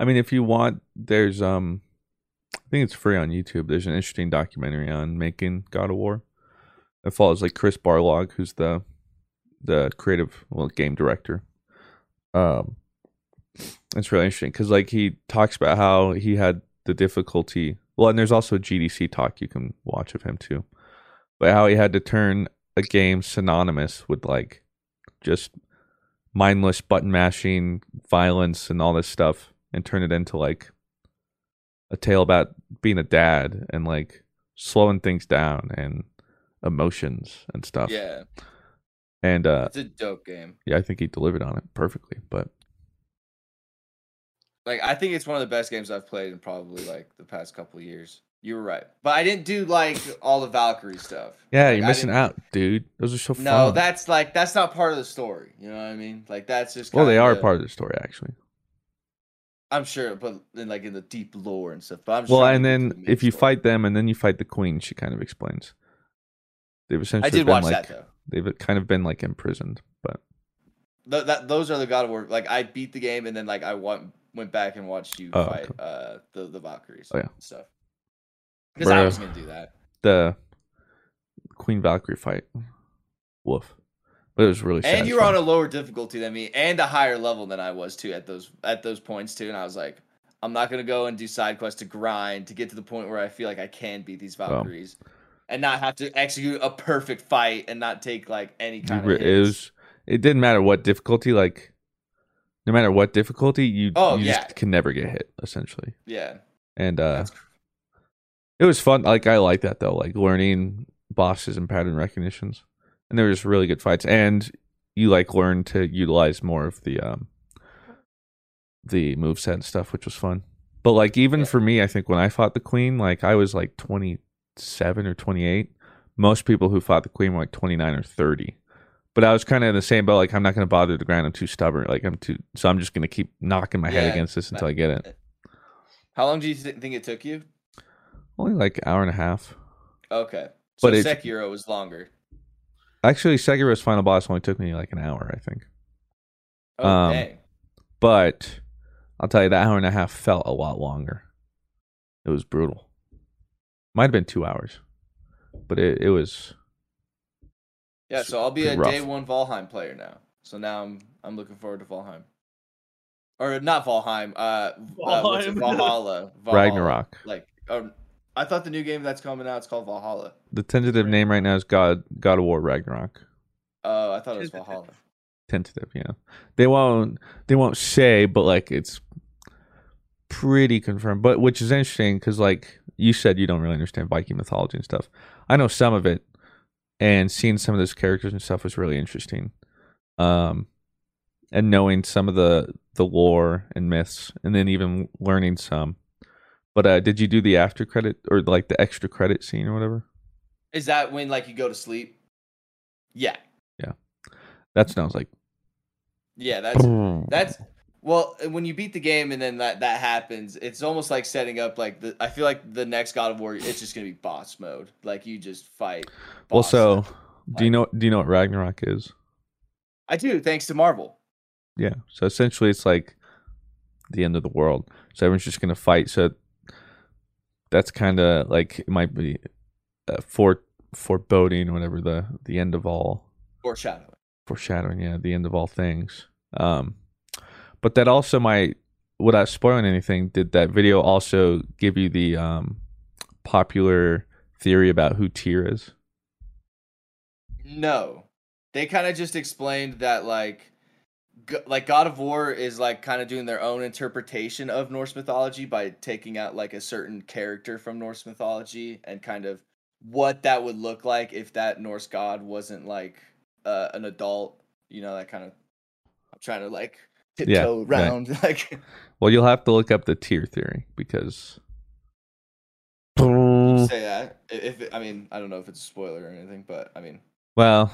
I mean, if you want, there's um, I think it's free on YouTube. There's an interesting documentary on making God of War. It follows like Chris Barlog, who's the the creative well game director. Um, it's really interesting because like he talks about how he had the difficulty. Well, and there's also a GDC talk you can watch of him too, but how he had to turn a game synonymous with like just mindless button mashing, violence, and all this stuff and turn it into like a tale about being a dad and like slowing things down and emotions and stuff. Yeah. And uh It's a dope game. yeah, I think he delivered on it perfectly. But Like I think it's one of the best games I've played in probably like the past couple of years. You were right. But I didn't do like all the Valkyrie stuff. yeah, Like, you're missing out, dude. Those are so fun. No, that's like that's not part of the story. You know what I mean? Like that's just well, they are kinda- part of the story actually. I'm sure, but in like in the deep lore and stuff. But I'm just Well, and to get to then the if you story. fight them and then you fight the queen, she kind of explains. They've essentially did been watch like that, though. they've kind of been like imprisoned, but Th- that those are the God of War. Like I beat the game and then like I went went back and watched you Oh, fight okay. uh the the Valkyries Oh, yeah. and stuff. Because I was gonna do that. the Queen Valkyrie fight, woof. But it was really And you were on a lower difficulty than me and a higher level than I was too at those at those points too. And I was like, I'm not gonna go and do side quests to grind to get to the point where I feel like I can beat these Valkyries. And not have to execute a perfect fight and not take like any kind re- of it was it didn't matter what difficulty like no matter what difficulty you Oh, you yeah. just can never get hit essentially Yeah. and uh it was fun like i like that though like learning bosses and pattern recognitions and there was really good fights and you like learn to utilize more of the um the moveset and stuff which was fun but like even for me i think when i fought the queen like i was like 27 or 28 most people who fought the queen were like 29 or 30 but I was kind of in the same boat. Like, I'm not going to bother the ground. I'm too stubborn. Like, I'm too. So I'm just going to keep knocking my head against this until I get it. How long do you th- think it took you? Only like hour and a half. Okay. So But Sekiro was longer. Actually, Sekiro's final boss only took me like an hour, I think. Oh Um, dang. But I'll tell you, that hour and a half felt a lot longer. It was brutal. Might have been two hours, but it, it was. Yeah, so I'll be a rough. day one Valheim player now. So now I'm I'm looking forward to Valheim. Or not Valheim, uh, uh what's it? Valheim. Valhalla. [laughs] Valhalla. Ragnarok. Like um, I thought the new game that's coming out is called Valhalla. The tentative name right now is God God of War Ragnarok. Oh, I thought it was Valhalla. Tentative, yeah. They won't they won't say, but like it's pretty confirmed. But which is interesting because like you said, you don't really understand Viking mythology and stuff. I know some of it, and seeing some of those characters and stuff was really interesting. Um, and knowing some of the the lore and myths, and then even learning some. But uh, did you do the after credit or like the extra credit scene or whatever? Is that when like you go to sleep? Yeah. Yeah. That sounds like Yeah, that's that's well, when you beat the game and then that that happens, it's almost like setting up like the I feel like the next God of War it's just going to be boss mode. Like you just fight. well. So do you know do you know what Ragnarok is? I do, thanks to Marvel. Yeah. So essentially, it's like the end of the world. So everyone's just gonna fight. So that's kind of like it might be uh, fore foreboding whatever the the end of all Foreshadowing. foreshadowing. Yeah, the end of all things. Um, but that also might without spoiling anything. Did that video also give you the um popular theory about who Tyr is? No, they kind of just explained that like, like God of War is like kind of doing their own interpretation of Norse mythology by taking out like a certain character from Norse mythology and kind of what that would look like if that Norse god wasn't like uh, an adult. You know, that kind of. I'm trying to like Yeah, tiptoe right. around [laughs] like. Well, you'll have to look up the Tyr theory because say that if it, I mean I don't know if it's a spoiler or anything, but I mean well,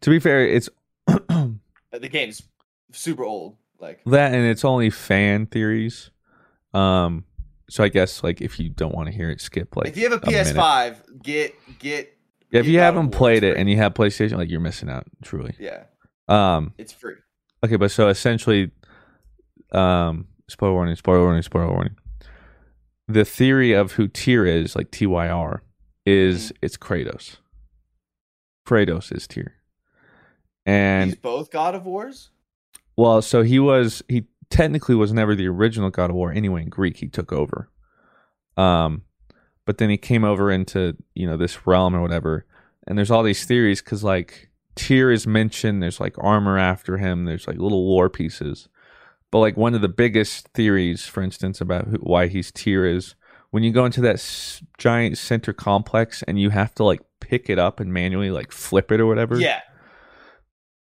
to be fair, it's [clears throat] the game's super old. Like that and it's only fan theories. Um, so I guess like if you don't want to hear it, skip like if you have a minute. PS5, get get if get you haven't played it and you have PlayStation, like you're missing out, truly. Yeah. Um. It's free. Okay, but so essentially, um, spoiler warning, spoiler warning, spoiler warning. The theory of who Tyr is, like T Y R, is Mm-hmm. it's Kratos. Kratos is Tyr, and He's both God of Wars. well, so he was he technically was never the original God of War anyway. In Greek, he took over. Um, but then he came over into you know this realm or whatever, and there's all these theories because like Tyr is mentioned. There's like armor after him. There's like little war pieces. But like one of the biggest theories, for instance, about who, why he's Tyr is when you go into that s- giant center complex and you have to like pick it up and manually like flip it or whatever Yeah.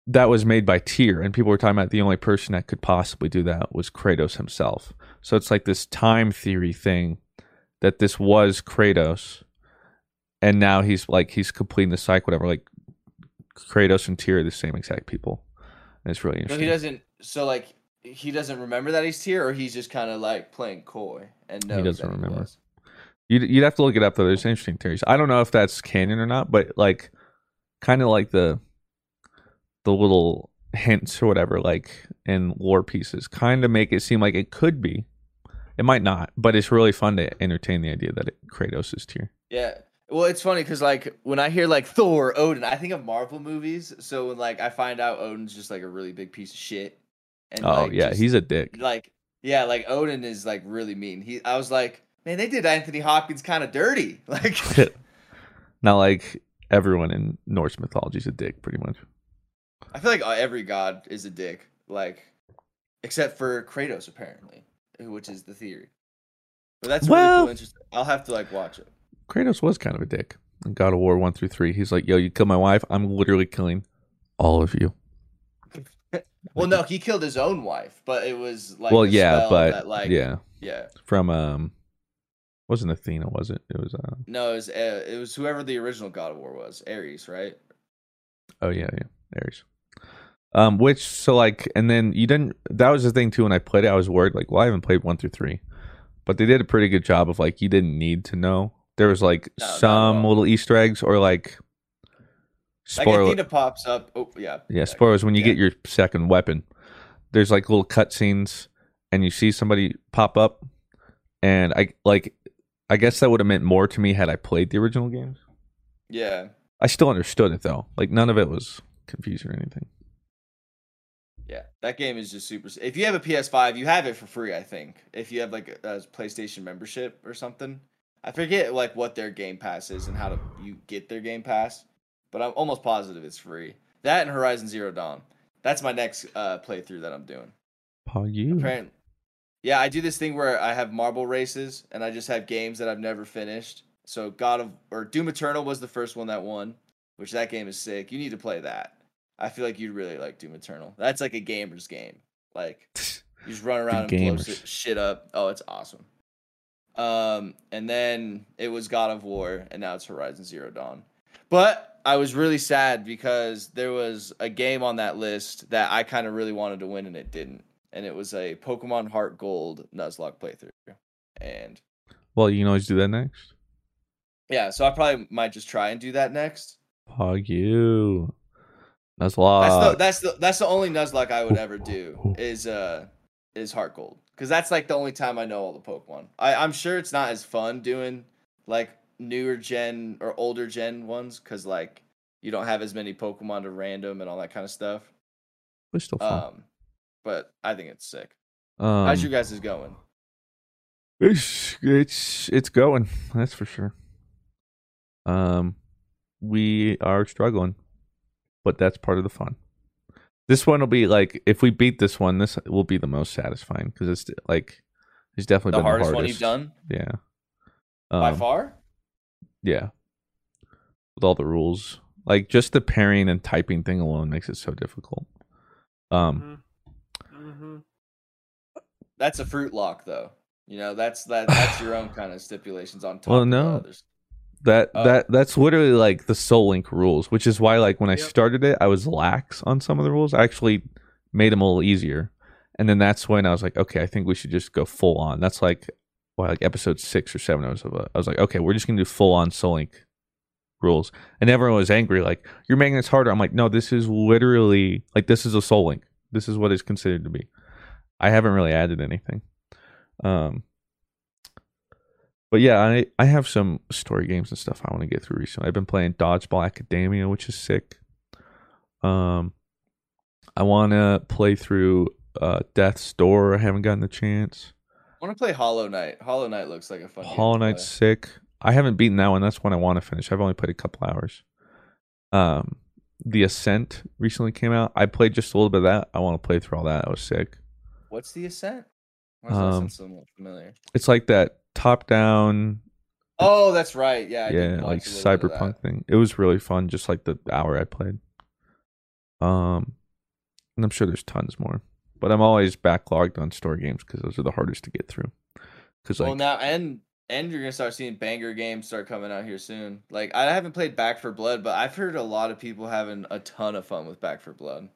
That was made by Tyr, and people were talking about the only person that could possibly do that was Kratos himself. So it's like this time theory thing that this was Kratos, and now he's like he's completing the cycle, whatever. Like Kratos and Tyr are the same exact people, and it's really interesting. he doesn't. So like he doesn't remember that he's here, or he's just kind of like playing coy and he doesn't remember. was. You'd you'd have to look it up though. There's interesting theories. I don't know if that's canon or not, but like kind of like the the little hints or whatever, like in lore pieces, kind of make it seem like it could be. It might not, but it's really fun to entertain the idea that it, Kratos is Tyr. Yeah. Well, it's funny because like when I hear like Thor, Odin, I think of Marvel movies. So when like I find out Odin's just like a really big piece of shit. And oh like, yeah, just, he's a dick. like yeah, like Odin is like really mean. He I was like, man, they did Anthony Hopkins kind of dirty. [laughs] Like [laughs] Not like everyone in Norse mythology is a dick, pretty much. I feel like uh, every god is a dick, like except for Kratos apparently, which is the theory. But that's really cool. Interesting. I'll have to like watch it. Kratos was kind of a dick. In God of War one through three, he's like, "Yo, you kill my wife, I'm literally killing all of you." [laughs] Well, no, he killed his own wife, but it was like well, a yeah, but that, like yeah, yeah. from um, wasn't Athena? Was it? It was uh, No, it was uh, it was whoever the original God of War was, Ares, right? oh yeah, yeah, Ares. Um, which so like, and then you didn't. That was the thing too. When I played it, I was worried like, well, I haven't played one through three, but they did a pretty good job of like, you didn't need to know. There was like No, some little Easter eggs or like Like spoiler. Athena pops up. Oh yeah, Yeah, spoilers. When you yeah. get your second weapon, there's like little cutscenes, and you see somebody pop up, and I like. I guess that would have meant more to me had I played the original games. yeah, I still understood it though. Like none of it was confusing or anything. That game is just super. If you have a PS5, you have it for free. I think if you have like a, a PlayStation membership or something. I forget like what their Game Pass is and how to you get their Game Pass, but I'm almost positive it's free. That and Horizon Zero Dawn. That's my next uh, playthrough that I'm doing. Paul, you. Apparently, yeah, I do this thing where I have marble races and I just have games that I've never finished. So God of or Doom Eternal was the first one that won, which that game is sick. You need to play that. I feel like you'd really like Doom Eternal. That's like a gamer's game. Like [laughs] you just run around and blow gamers. shit- up. Oh, it's awesome. Um, and then it was God of War, and now it's Horizon Zero Dawn. But I was really sad because there was a game on that list that I kind of really wanted to win, and it didn't. And it was a Pokemon Heart Gold Nuzlocke playthrough. And Well, you can always do that next. yeah, so I probably might just try and do that next. Paul, you. That's a That's the that's the that's the only Nuzlocke I would ever do is uh is Heart Gold because that's like the only time I know all the Pokemon. I, I'm sure it's not as fun doing like newer gen or older gen ones because like you don't have as many Pokemon to random and all that kind of stuff. It's still fun. Um, but I think it's sick. Um, How's you guys is going? It's it's it's going. That's for sure. Um, we are struggling, but that's part of the fun. This one will be like if we beat this one, this will be the most satisfying because it's like it's definitely The been hardest the one hardest you've done Yeah. by Um, far. Yeah. With all the rules, like just the pairing and typing thing alone makes it so difficult. Um, hmm That's a fruit lock though. You know that's that [sighs] that's your own kind of stipulations on top. Well, of the no. That Oh. that that's literally like the Soul Link rules, which is why like when I Yep. started it, I was lax on some of the rules. I actually made them a little easier, and then that's when I was like, okay, I think we should just go full on. That's like well, like episode six or seven. I was I was like, okay, we're just gonna do full on Soul Link rules, and everyone was angry, like you're making this harder. I'm like, no, this is literally like this is a Soul Link. This is what it's considered to be. I haven't really added anything. Um, but yeah, I I have some story games and stuff I want to get through recently. I've been playing Dodgeball Academia, which is sick. Um, I want to play through uh Death's Door. I haven't gotten the chance. I want to play Hollow Knight. Hollow Knight looks like a fun. Hollow Knight's sick. I haven't beaten that one. That's one I want to finish. I've only played a couple hours. Um, The Ascent recently came out. I played just a little bit of that. I want to play through all that. That was sick. What's the Ascent? Why does that Um, sound so familiar? It's like that top down Oh, that's right. Yeah, I yeah, like a little bit of that. cyberpunk thing. It was really fun, just like the hour I played. Um, and I'm sure there's tons more, but I'm always backlogged on story games because those are the hardest to get through. Because like, well, now and and you're gonna start seeing banger games start coming out here soon. Like I haven't played Back for Blood, but I've heard a lot of people having a ton of fun with Back for Blood.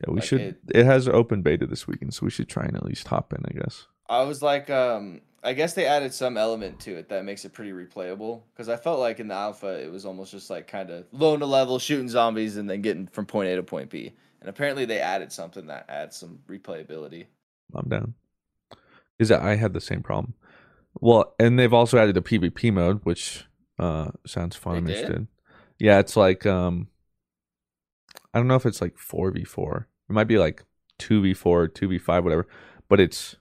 yeah, we like should. it- It, has open beta this weekend, so we should try and at least hop in. I guess. I was like, um, I guess they added some element to it that makes it pretty replayable. Because I felt like in the alpha, it was almost just like kind of low to level, shooting zombies, and then getting from point A to point B. And apparently, they added something that adds some replayability. I'm down. Is that I had the same problem. Well, and they've also added a PvP mode, which uh sounds fun. They I'm did? interested. Yeah, it's like um I don't know if it's like four v four. It might be like two v four, two v five, whatever. But it's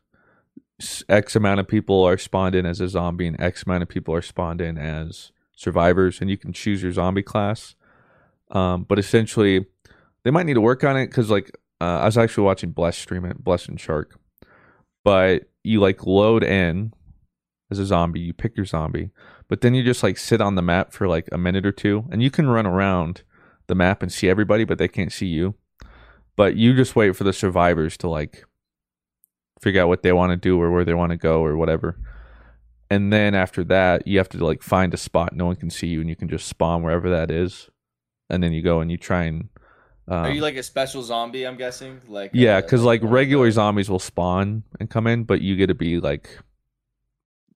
X amount of people are spawned in as a zombie, and X amount of people are spawned in as survivors, and you can choose your zombie class. Um, but essentially, they might need to work on it because, like, uh, I was actually watching Bless stream it, Bless and Shark, but you like load in as a zombie, you pick your zombie, but then you just like sit on the map for like a minute or two, and you can run around the map and see everybody, but they can't see you. But you just wait for the survivors to like figure out what they want to do or where they want to go or whatever. And then after that, you have to like find a spot no one can see you, and you can just spawn wherever that is. And then you go and you try and. Um, Are you like a special zombie? I'm guessing. Like yeah, uh, because like one regular the- zombies will spawn and come in, but you get to be like,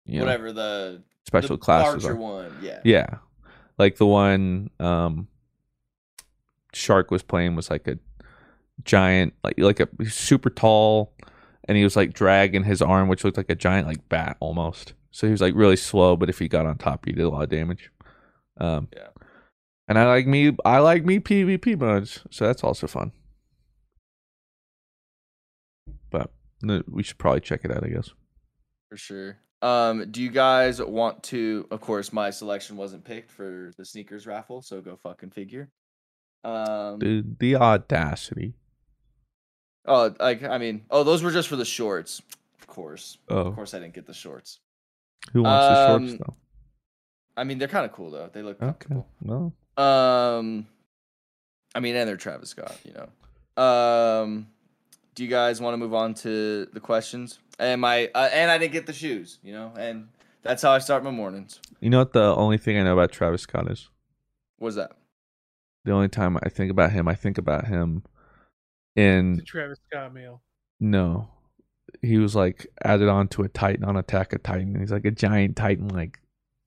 you know, whatever the special the classes are. one. Yeah. Yeah, like the one um, Shark was playing was like a giant, like like a super tall, and he was like dragging his arm, which looked like a giant like bat almost. So he was like really slow, but if he got on top, he did a lot of damage. Um, Yeah. And I like me, I like me PvP modes, so that's also fun. But we should probably check it out, I guess. For sure. Um, do you guys want to? Of course, my selection wasn't picked for the sneakers raffle, so go fucking figure. Um, Dude, the audacity. Oh, like I mean, oh, those were just for the shorts. Of course, Oh. of course, I didn't get the shorts. Who wants the shorts Um, though? I mean, they're kind of cool though. They look Okay, no. Um, I mean, and they're Travis Scott, you know. Um, do you guys want to move on to the questions? And my uh, and I didn't get the shoes, you know, and that's how I start my mornings. You know what the only thing I know about Travis Scott is? What's that? The only time I think about him, I think about him The in Travis Scott meal. no. He was like added on to a Titan on Attack of Titan. He's like a giant Titan, like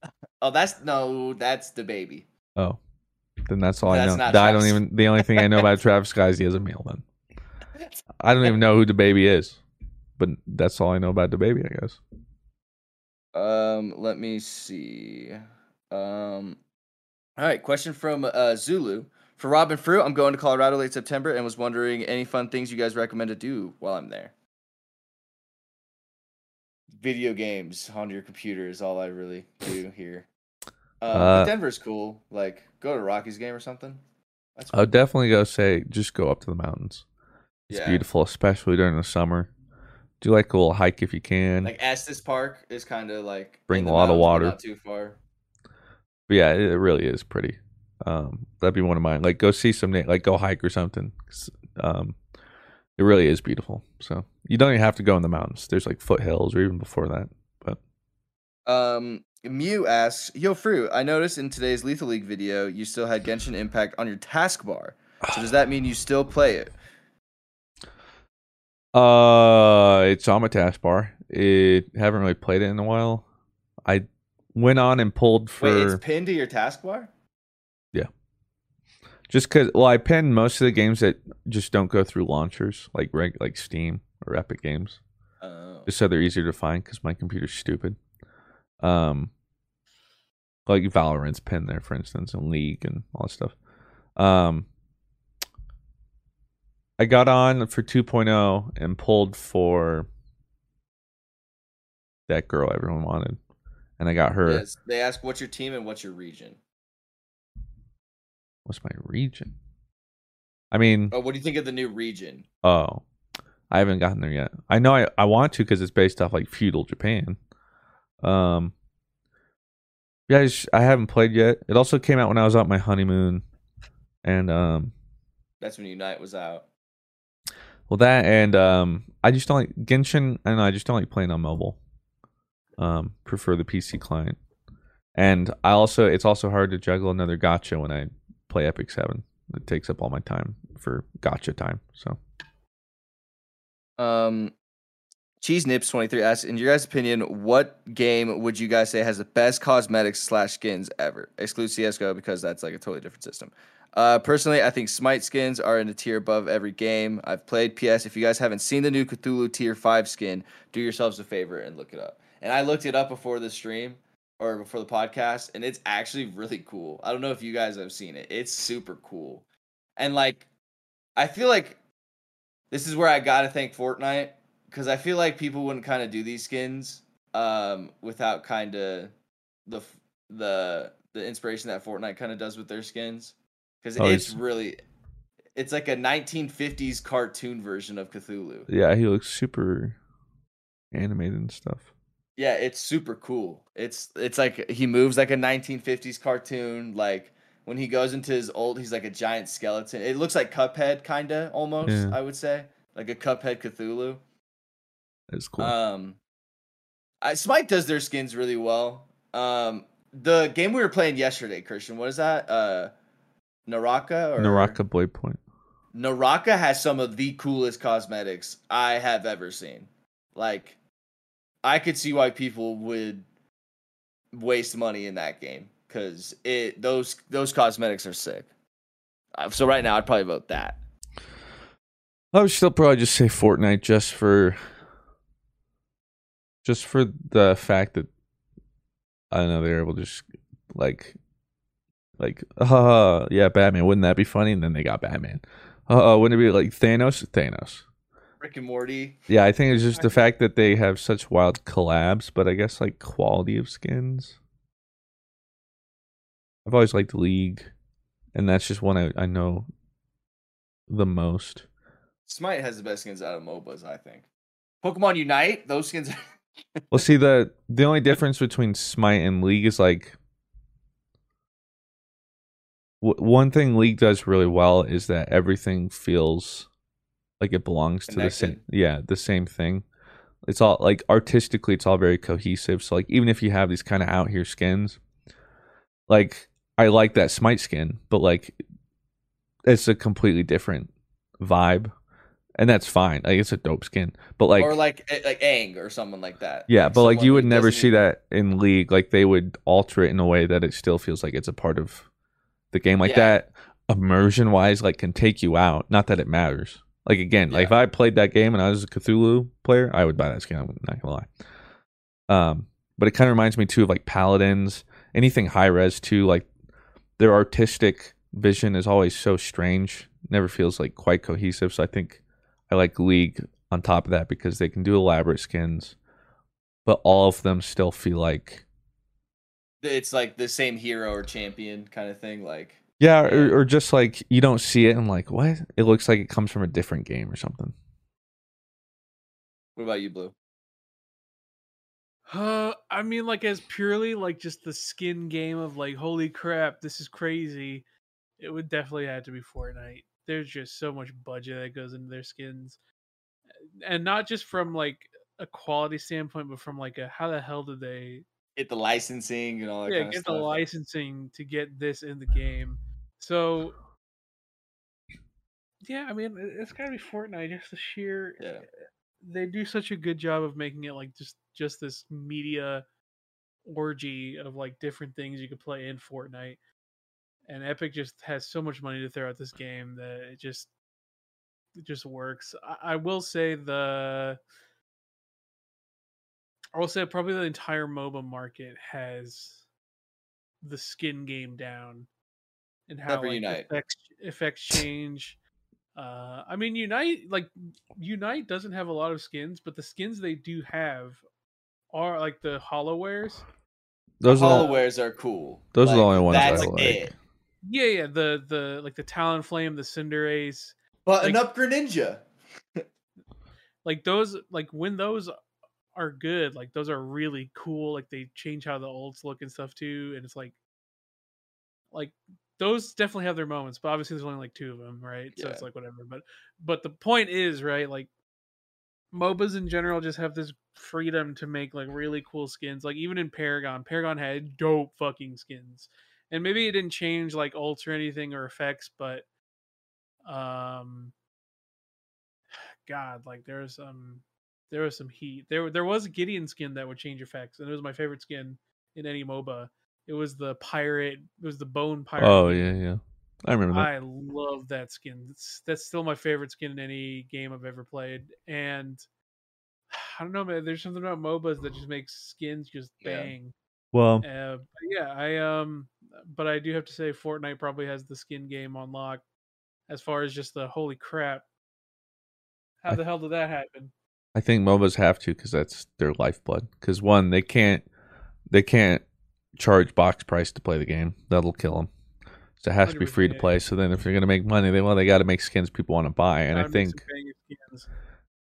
[laughs] Oh, that's no, that's the baby. oh. Then that's all That's I know. not I don't even the only thing I know about [laughs] Travis Scott is he has a male then. [laughs] I don't even know who the baby is. but that's all I know about the baby, I guess. Um, let me see. Um, all right. Question from uh, Zulu for Robin Fruit. I'm going to Colorado late September and was wondering any fun things you guys recommend to do while I'm there. Video games on your computer is all I really do here. But Uh, Denver's cool. Like, go to a Rockies game or something. That's I would definitely go say just go up to the mountains. It's Yeah. beautiful, especially during the summer. Do like a little hike if you can. Like Estes Park is kind of like Bring a lot of water. not too far. But yeah, it it really is pretty. Um, that'd be one of mine. Like go see some, like go hike or something. Um, it really is beautiful. So you don't even have to go in the mountains. There's like foothills or even before that. But Um, Mew asks, "Yo, Fruit, I noticed in today's Lethal League video you still had Genshin Impact on your taskbar. So does that mean you [sighs] still play it? uh, it's on my taskbar. It haven't really played it in a while. I went on and pulled for Wait, it's pinned to your taskbar? Just because, well, I pin most of the games that just don't go through launchers, like reg, like Steam or Epic Games, Oh. just so they're easier to find because my computer's stupid. Um, like Valorant's pinned there, for instance, and League and all that stuff. Um, I got on for 2.0 and pulled for that girl everyone wanted, and I got her. Yes. They ask, "What's your team and what's your region?" What's my region? I mean, Oh, what do you think of the new region? Oh, I haven't gotten there yet. I know I, I want to because it's based off like feudal Japan. Um, yeah, I, just, I haven't played yet. It also came out when I was on my honeymoon, and um, That's when Unite was out. well that and um, I just don't like Genshin. I know I just don't like playing on mobile. Um, prefer the PC client, and I also it's also hard to juggle another gacha when I play Epic Seven. It takes up all my time for gacha time. So. Um, Cheese Nips twenty three asks, in your guys' opinion, what game would you guys say has the best cosmetics slash skins ever? Exclude CS:GO because that's like a totally different system. Uh, personally, I think Smite skins are in a tier above every game. I've played PS. If you guys haven't seen the new Cthulhu Tier Five skin, do yourselves a favor and look it up. And I looked it up before the stream or before the podcast, and it's actually really cool. I don't know if you guys have seen it. It's super cool, and like, I feel like this is where I gotta thank Fortnite because I feel like people wouldn't kind of do these skins um, without kind of the the the inspiration that Fortnite kind of does with their skins because Oh, it's really it's like a 1950s cartoon version of Cthulhu. Yeah, he looks super animated and stuff. Yeah, it's super cool. It's it's like he moves like a 1950s cartoon. Like when he goes into his old, he's like a giant skeleton. It looks like Cuphead, kinda almost. Yeah. I would say like a Cuphead Cthulhu. It's cool. Um, I, Smite does their skins really well. Um, the game we were playing yesterday, Christian, what is that? Uh, Naraka or Naraka Blade Point. Naraka has some of the coolest cosmetics I have ever seen. Like, I could see why people would waste money in that game because it those those cosmetics are sick. Uh, So right now, I'd probably vote that. I would still probably just say Fortnite just for just for the fact that I don't know they're able to just like like uh [laughs] yeah Batman wouldn't that be funny and then they got Batman uh wouldn't it be like Thanos Thanos Rick and Morty. yeah I think it's just the fact that they have such wild collabs but I guess like quality of skins I've always liked League and that's just one I, I know the most Smite has the best skins out of MOBAs, I think. Pokemon Unite, those skins. [laughs] Well, see the the only difference between Smite and League is like w- one thing League does really well is that everything feels like it belongs to the same. Yeah, the same thing. It's all like artistically, it's all very cohesive. So like even if you have these kind of out here skins, like I like that Smite skin, but like it's a completely different vibe, and that's fine. Like it's a dope skin, but like or like eh, like ang or someone like that. yeah, but like you would never see that in League. Like they would alter it in a way that it still feels like it's a part of the game. Like Yeah. that immersion wise, like can take you out. Not that it matters. Like again, like if I played that game and I was a Cthulhu player, I would buy that skin. I'm not gonna lie. Um, but it kind of reminds me too of like Paladins, anything Hi-Rez too. Like their artistic vision is always so strange. Never feels like quite cohesive. So I think I like League on top of that because they can do elaborate skins, but all of them still feel like It's like the same hero or champion kind of thing. Like yeah, or, or just like you don't see it and like what? It looks like it comes from a different game or something. what about you, Blue? Uh, I mean, like as purely like just the skin game of like, holy crap, this is crazy. It would definitely have to be Fortnite. There's just so much budget that goes into their skins, and not just from like a quality standpoint, but from like a how the hell did they Get the licensing and all that yeah kind get of the licensing to get this in the game? So yeah, I mean, it- it's got to be Fortnite. Just the sheer Yeah. Eh, they do such a good job of making it like just just this media orgy of like different things you could play in Fortnite. And Epic just has so much money to throw at this game that it just it just works. I, I will say the I will say probably the entire MOBA market has the skin game down and how Except for like, Unite. effects effects change. Uh, I mean, Unite like Unite doesn't have a lot of skins, but the skins they do have are like the Holowears. Those are the, are cool. those are the only ones I like. it. Yeah, yeah, the the like the Talonflame, the Cinderace, but Like- up Greninja. like those like when those are good, like those are really cool. Like they change how the olds look and stuff too, and it's like like those definitely have their moments, but obviously there's only like two of them, right? So it's like whatever. But but the point is, right, like MOBAs in general just have this freedom to make like really cool skins. Like even in Paragon, Paragon had dope fucking skins. And maybe it didn't change like ults or anything or effects, but um [sighs] God, like there's um there was some heat. There there was a Gideon skin that would change effects, and it was my favorite skin in any MOBA. It was the pirate. It was the bone pirate. Oh yeah, yeah. I remember that. I love that skin. It's, that's still my favorite skin in any game I've ever played. And [sighs] I don't know, man. There's something about MOBAs that just makes skins just Yeah. bang. Well, Uh, but yeah, I um, but I do have to say, Fortnite probably has the skin game on lock. As far as just the holy crap, how I- the hell did that happen? I think MOBAs have to because that's their lifeblood. Because one, they can't they can't charge box price to play the game. That'll kill them. So it has to be free to play. So then, if they're gonna make money, they well they got to make skins people want to buy. And I Gotta make some think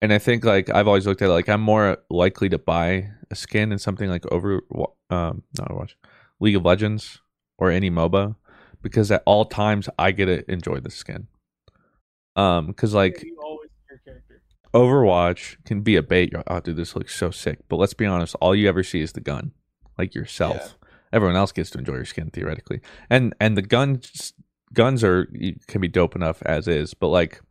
and I think like I've always looked at it like I'm more likely to buy a skin in something like over um not Overwatch, League of Legends or any MOBA because at all times I get to enjoy the skin. Um, because like you always your character. Overwatch can be a bait. You're, oh, dude, this looks so sick. But let's be honest, all you ever see is the gun, like yourself. Everyone else gets to enjoy your skin theoretically, and and the guns guns are you- can be dope enough as is. But like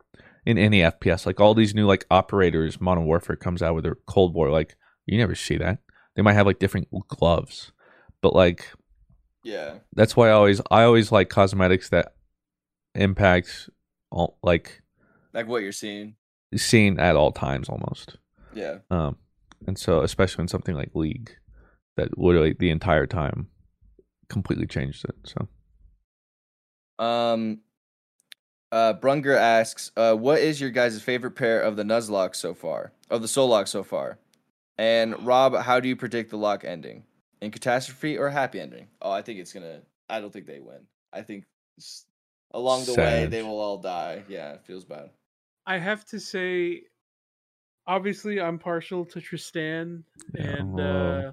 in any FPS, like all these new like operators, Modern Warfare comes out with their Cold War. Like you never see that. They might have like different gloves, but like Yeah. that's why I always I always like cosmetics that impact all like Like what you're seeing. seen at all times almost. Yeah. Um, and so especially in something like League, that literally the entire time completely changed it. So Um uh Brunger asks, uh, what is your guys' favorite pair of the Nuzlocke so far? Of the Soul Lock so far? And Rob, how do you predict the lock ending? In catastrophe or happy ending? Oh, I think it's gonna I don't think they win. I think along the way they will all die. Yeah, it feels bad. I have to say, obviously, I'm partial to Tristan and Oh. uh,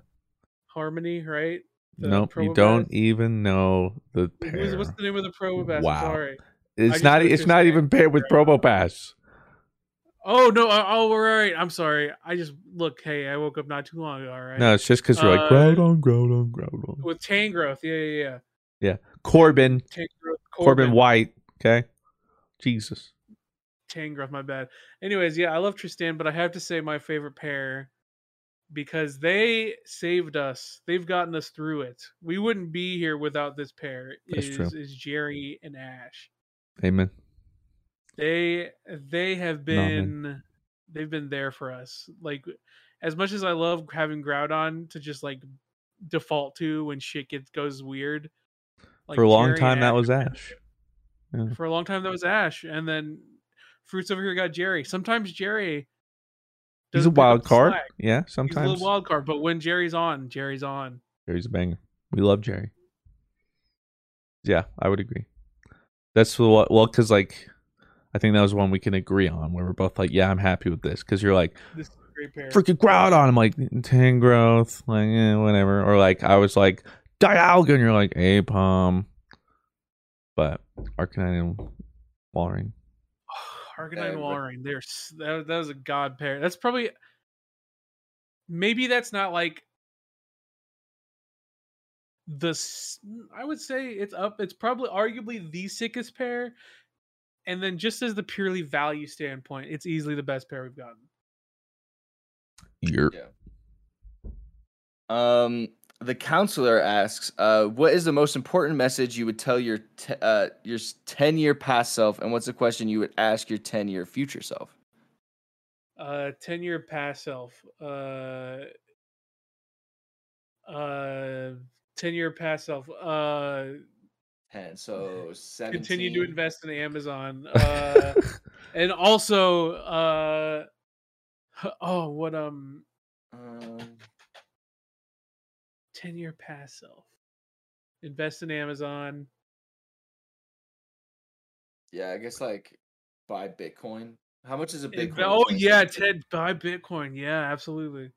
Harmony, right? The nope, you don't even know the pair. What's the name of the Probopass? Wow. Sorry. It's not. It's not even paired with right. Probopass. Oh no! Oh, oh, all right. I'm sorry. I just look. Hey, I woke up not too long ago. All right. No, it's just because you're like Uh, Groudon, Groudon, Groudon. with Tangrowth. Yeah, yeah, yeah. Yeah, Corbin, Tangrowth. Corbin White. Okay, Jesus. Tangrowth, my bad. Anyways, yeah, I love Tristan, but I have to say my favorite pair because they saved us. They've gotten us through it. We wouldn't be here without this pair. That's is true. is Jerry and Ash. Amen. They they have been man. they've been there for us. Like as much as I love having Groudon to just like default to when shit gets goes weird. Like For a long Jerry time, that Ash was Ash. Yeah. For a long time that was Ash, and then Fruits over here got Jerry. Sometimes Jerry He's a doesn't pick up wild card. slack. Yeah, sometimes. He's a wild card, but when Jerry's on, Jerry's on. Jerry's a banger. We love Jerry. Yeah, I would agree. That's what well, because like I think that was one we can agree on where we're both like, yeah, I'm happy with this because you're like This is a great pair. freaking Groudon. I'm like Tangrowth, like eh, whatever. Or like I was like Dialga, and you're like Apom. But Arcanine and Walrein. Arcanine Yeah, and but- Walrein. They're that, that was a god pair. That's probably maybe that's not like the I would say it's up. It's probably arguably the sickest pair. And then just as the purely value standpoint, it's easily the best pair we've gotten. You're Um, the counselor asks, uh, "What is the most important message you would tell your te- uh, your ten year past self, and what's the question you would ask your ten year future self?" Uh, ten year past self. Uh, uh, ten year past self. Uh, Ten, so seventeen. continue to invest in Amazon. Uh, [laughs] and also, uh, oh, what um, Um, ten year past self. Invest in Amazon. yeah, I guess like buy Bitcoin. How much is a Bitcoin? Inve- oh yeah, Ted, buy Bitcoin. Yeah, absolutely.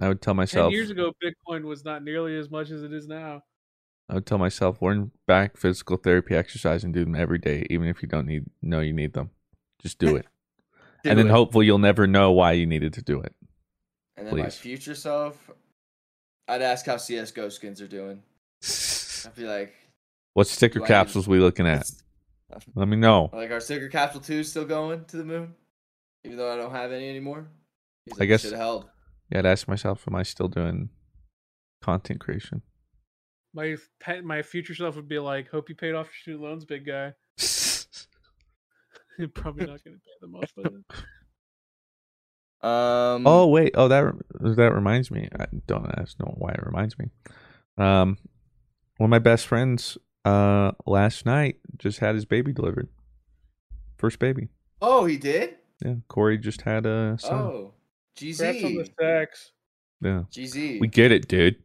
I would tell myself. Ten myself years ago, Bitcoin was not nearly as much as it is now. I would tell myself learn back physical therapy exercise and do them every day, even if you don't need know you need them. Just do it. [laughs] Do and then it. hopefully you'll never know why you needed to do it. And then my please. future self, I'd ask how CS:GO skins are doing. [laughs] I'd be like, What sticker Do need- capsules we looking at? [laughs] Let me know. like our sticker capsule two is still going to the moon, even though I don't have any anymore. He's I guess- should have held. Yeah, I'd ask myself, am I still doing content creation? My pet, my future self would be like, "Hope you paid off your student loans, big guy." You're [laughs] probably not going to pay them off, but Um. oh wait, oh that that reminds me. I don't ask know why it reminds me. Um, one of my best friends uh last night just had his baby delivered. First baby. Oh, he did. Yeah, Corey just had a son. Oh, congrats on the GZ. sex. Yeah, GZ. we get it, dude. [laughs]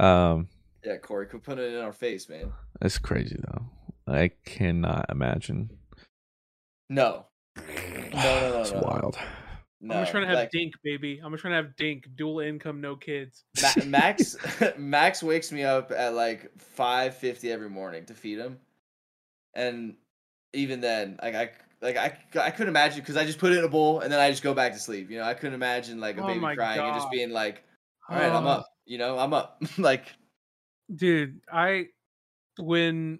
Um, yeah, Corey, quit put it in our face, man. that's crazy though. I cannot imagine. No. No, no, no, It's no. wild. No. I'm just trying to have like, Dink, baby. I'm just trying to have Dink, dual income, no kids. Ma- [laughs] Max [laughs] Max wakes me up at like five fifty every morning to feed him, and even then, like I like I I couldn't imagine because I just put it in a bowl and then I just go back to sleep. You know, I couldn't imagine like a Oh baby crying and just being like, "All right, I'm Oh. up." You know, I'm up. [laughs] like, dude i when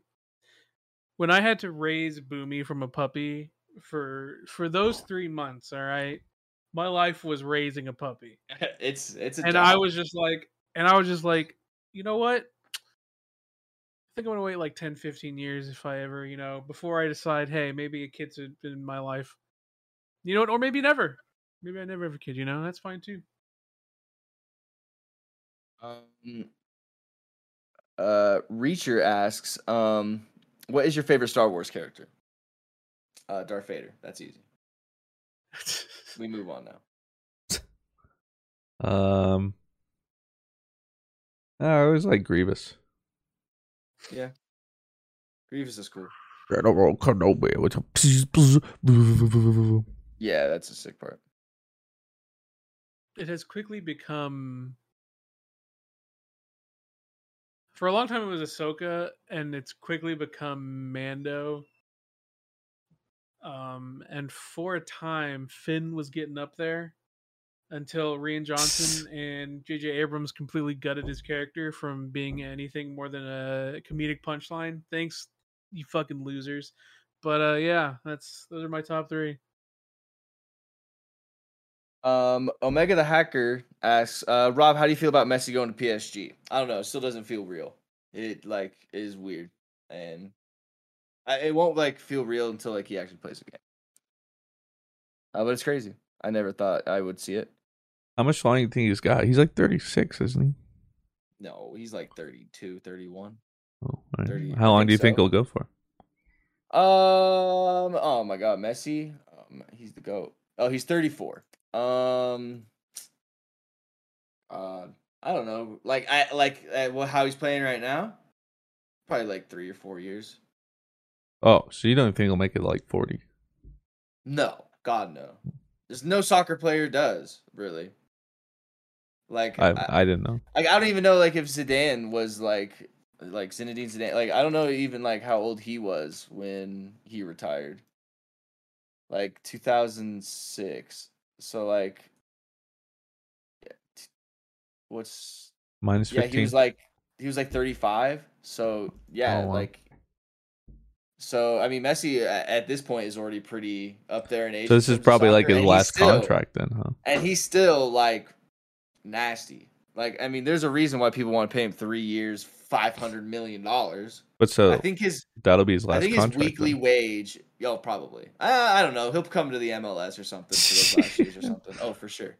when i had to raise boomy from a puppy for for those three months all right my life was raising a puppy. [laughs] It's it's a and i was just like and i was just like you know what? I think i'm gonna wait like 10 15 years if i ever you know before i decide hey maybe a kid's in in my life. You know what? Or maybe never. Maybe i never have a kid you know? That's fine too. Um, uh, Reacher asks, um, "What is your favorite Star Wars character?" Uh, Darth Vader. That's easy. We move on now. Um, I always like Grievous. Yeah, Grievous is cool. General Kenobi with a Yeah, that's a sick part. it has quickly become for a long time it was Ahsoka and it's quickly become Mando. Um and for a time Finn was getting up there until Rian Johnson [laughs] and JJ Abrams completely gutted his character from being anything more than a comedic punchline. Thanks you fucking losers. But uh yeah, that's those are my top 3. Um, Omega the hacker asks, uh, Rob, how do you feel about Messi going to PSG? I don't know. It still doesn't feel real. It like is weird, and I, it won't like feel real until like he actually plays the game. Uh, but it's crazy. I never thought I would see it. How much longer do you think he's got? He's like 36, isn't he? No, he's like 32, 31. Oh, right. 30, How long do you think so. he'll go for? Um. Oh my God, Messi. Um, he's the goat. Oh, he's thirty four. Um. Uh, I don't know. Like I like uh, well, how he's playing right now. Probably like three or four years. Oh, so you don't think he'll make it like 40? No, God no. There's no soccer player does really. Like I I didn't know. Like I don't even know like if Zidane was like like Zinedine Zidane. Like I don't know even like how old he was when he retired. Like 2006. So like what's Minus Yeah, he was like he was like 35. So yeah, Oh, wow. like so I mean Messi at this point is already pretty up there in age. so this is probably like his last still- contract then, huh? and he's still like nasty. Like, I mean, there's a reason why people want to pay him three years, five hundred million dollars. But so I think his that'll be his last I think his weekly then. wage, yo, probably. I, I don't know. He'll come to the MLS or something for those last years or [laughs] something. Oh, for sure.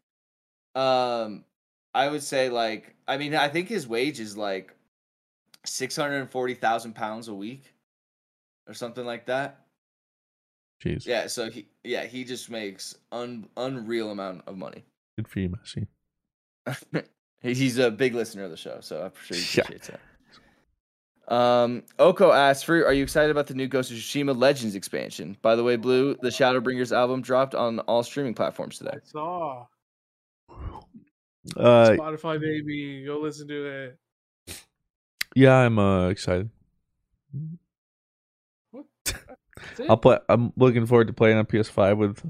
Um, I would say like, I mean, I think his wage is like six hundred and forty thousand pounds a week, or something like that. Jeez. Yeah. So he, yeah, he just makes un unreal amount of money. Good for you, Messi. [laughs] He's a big listener of the show, so I'm sure he Yeah. appreciates that. Um, Oko asks, "Fruit, are you excited about the new Ghost of Tsushima Legends expansion? By the way, Blue, the Shadowbringers album dropped on all streaming platforms today. I saw Uh, Spotify baby. Go listen to it. yeah, I'm uh, excited. That's it? I'll play. I'm looking forward to playing on PS5 with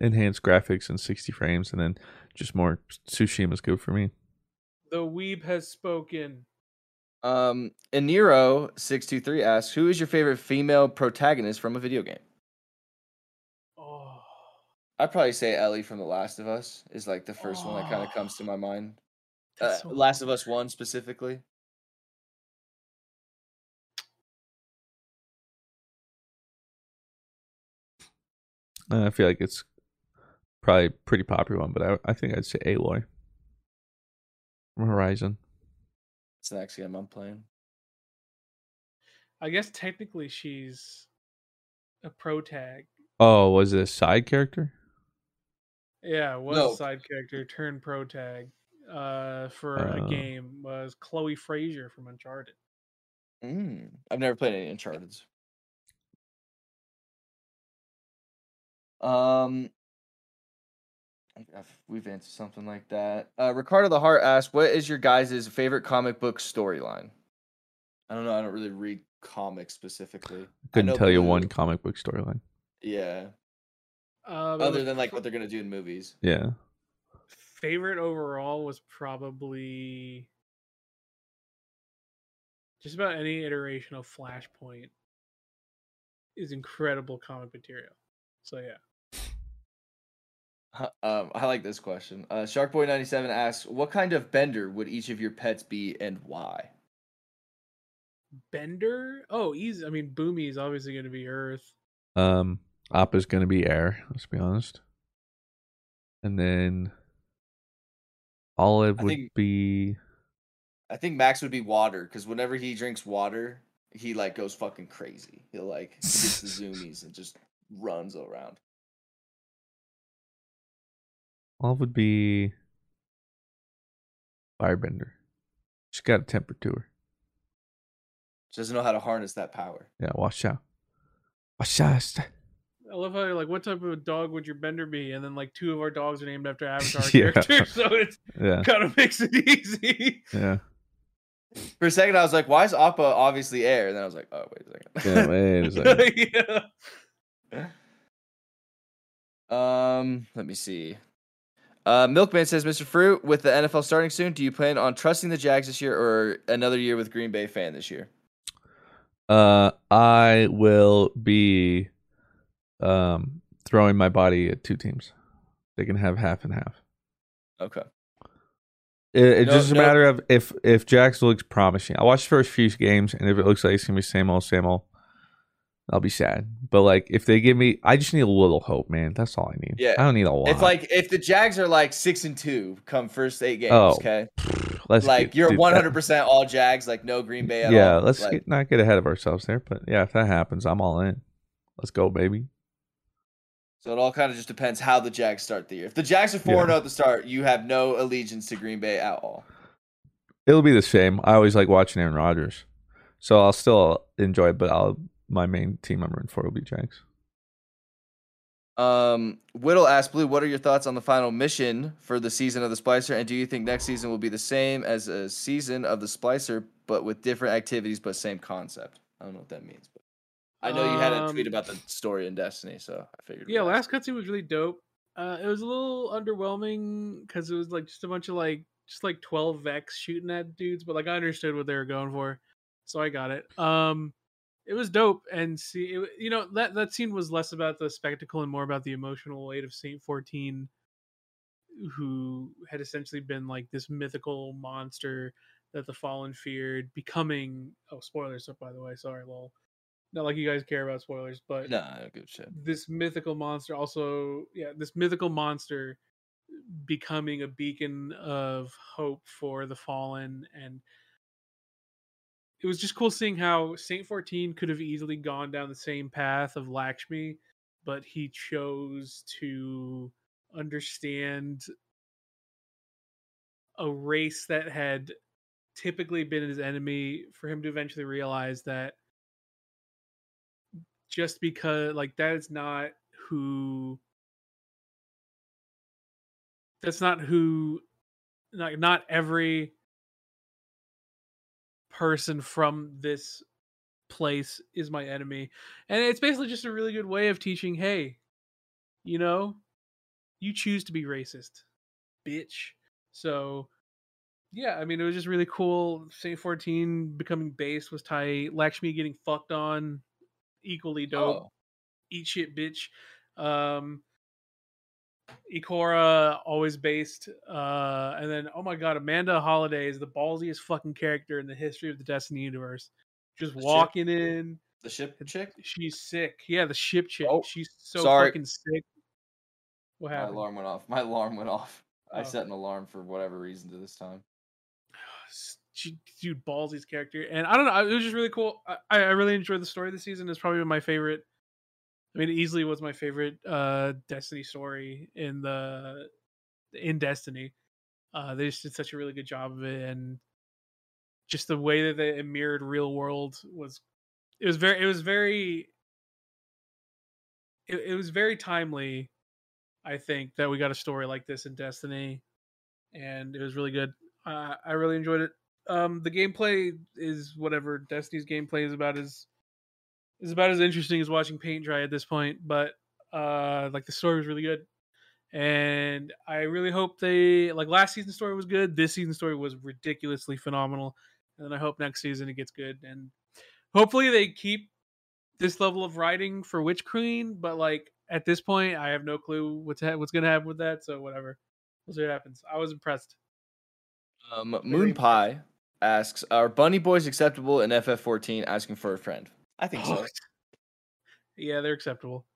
enhanced graphics and 60 frames, and then just more Tsushima is good for me. The weeb has spoken. Um, Eniro six two three asks, "Who is your favorite female protagonist from a video game?" Oh, I'd probably say Ellie from The Last of Us is like the first one that kind of comes to my mind. Uh, so- Last of Us One specifically. I feel like it's probably a pretty popular one, but I, I think I'd say Aloy from Horizon. It's the next game I'm playing. I guess technically she's a pro tag. Oh, was it a side character? Yeah, was No. a side character turned pro tag uh, for Oh. a game was Chloe Frazier from Uncharted. Mm, I've never played any Uncharted. Um, I've- we've answered something like that. Uh, Ricardo the Heart asked, "What is your guys' favorite comic book storyline?" I don't know. I don't really read comics specifically. Couldn't tell you one comic book storyline. Yeah, but other than like what they're gonna do in movies. Yeah. favorite overall was probably just about any iteration of Flashpoint is incredible comic material. So yeah. Huh, Um, I like this question. Uh, Sharkboy ninety seven asks, "What kind of bender would each of your pets be, and why?" Bender? Oh, easy. I mean, Boomy is obviously going to be Earth. Um, Appa's gonna be air. Let's be honest. And then Olive I would think- be I think Max would be water because whenever he drinks water, he like goes fucking crazy. He'll like he gets the [laughs] zoomies and just runs around. Olive would be Firebender. She's got a temper to her. She doesn't know how to harness that power. Yeah, watch out. Watch out. I love how you're like, what type of dog would your Bender be? And then like two of our dogs are named after Avatar [laughs] Yeah. characters, [laughs] so it's Yeah. kind of makes it [laughs] easy. Yeah. For a second, I was like, "Why is Appa obviously air?" And then I was like, "Oh wait a second. Yeah, wait a second. yeah. Um, let me see. Uh, Milkman says, "Mr. Fruit, with the NFL starting soon, do you plan on trusting the Jags this year or another year with Green Bay fan this year?" Uh, I will be um throwing my body at two teams. They can have half and half. Okay. It, it's No- just a no- matter of if if Jax looks promising. I watched the first few games, and if it looks like it's gonna be same old, same old, I'll be sad. But like, if they give me, I just need a little hope, man. That's all I need. Yeah. I don't need a lot. If like if the Jags are like six and two come first eight games, Oh, okay, let's like get- you're 100 percent all Jags, like no Green Bay at yeah, all. Yeah, let's like, get, not get ahead of ourselves there. But yeah, if that happens, I'm all in. Let's go, baby. So it all kind of just depends how the Jags start the year. If the Jags are four Yeah. and zero at the start, you have no allegiance to Green Bay at all. It'll be the same. I always like watching Aaron Rodgers, so I'll still enjoy it. But I'll my main team I'm rooting for will be Jags. Um, Whittle asked Blue, "What are your thoughts on the final mission for the season of the Splicer, and do you think next season will be the same as a season of the Splicer, but with different activities but same concept?" I don't know what that means, but I know you had a tweet Um, about the story in Destiny, so I figured. Yeah, last cutscene was really dope. Uh, it was a little underwhelming because it was like just a bunch of like just like twelve Vex shooting at dudes, but like I understood what they were going for, so I got it. Um, it was dope, and see, it, you know that that scene was less about the spectacle and more about the emotional weight of Saint Fourteen, who had essentially been like this mythical monster that the Fallen feared, becoming. Oh, spoilers! up By the way, sorry, lol. Not like you guys care about spoilers, but No, I don't give a shit. this mythical monster also yeah this mythical monster becoming a beacon of hope for the fallen and it was just cool seeing how saint 14 could have easily gone down the same path of lakshmi but he chose to understand a race that had typically been his enemy for him to eventually realize that just because like that is not who that's not who like not every person from this place is my enemy and it's basically just a really good way of teaching hey you know you choose to be racist bitch so yeah i mean it was just really cool saint 14 becoming base was tight lakshmi getting fucked on equally dope Oh. eat shit bitch um Ikora always based uh and then oh my god Amanda Holiday is the ballsiest fucking character in the history of the Destiny universe just The ship? walking in The ship chick. she's sick yeah the ship chick Oh, she's so sorry. fucking sick what happened? My alarm went off. [laughs] My alarm went off. I Oh. set an alarm for whatever reason to this time. [sighs] she, dude ballsy's character and i don't know it was just really cool i, I really enjoyed the story this season it's probably my favorite i mean it easily was my favorite uh destiny story in the in destiny. Uh they just did such a really good job of it and just the way that they it mirrored real world was it was very it was very it, it was very timely i think that we got a story like this in destiny and it was really good. Uh, i really enjoyed it. Um the gameplay is whatever destiny's gameplay is about as is about as interesting as watching paint dry at this point but uh like the story was really good. And i really hope they like last season's story was good. This season's story was ridiculously phenomenal. And then i hope next season it gets good. And hopefully they keep this level of writing for witch queen but like at this point i have no clue what's ha- what's gonna happen with that. So whatever. We'll see what happens. I was impressed. Um, Moon Pie asks, "Are Bunny Boys acceptable in FF14?" Asking for a friend. I think so. yeah they're acceptable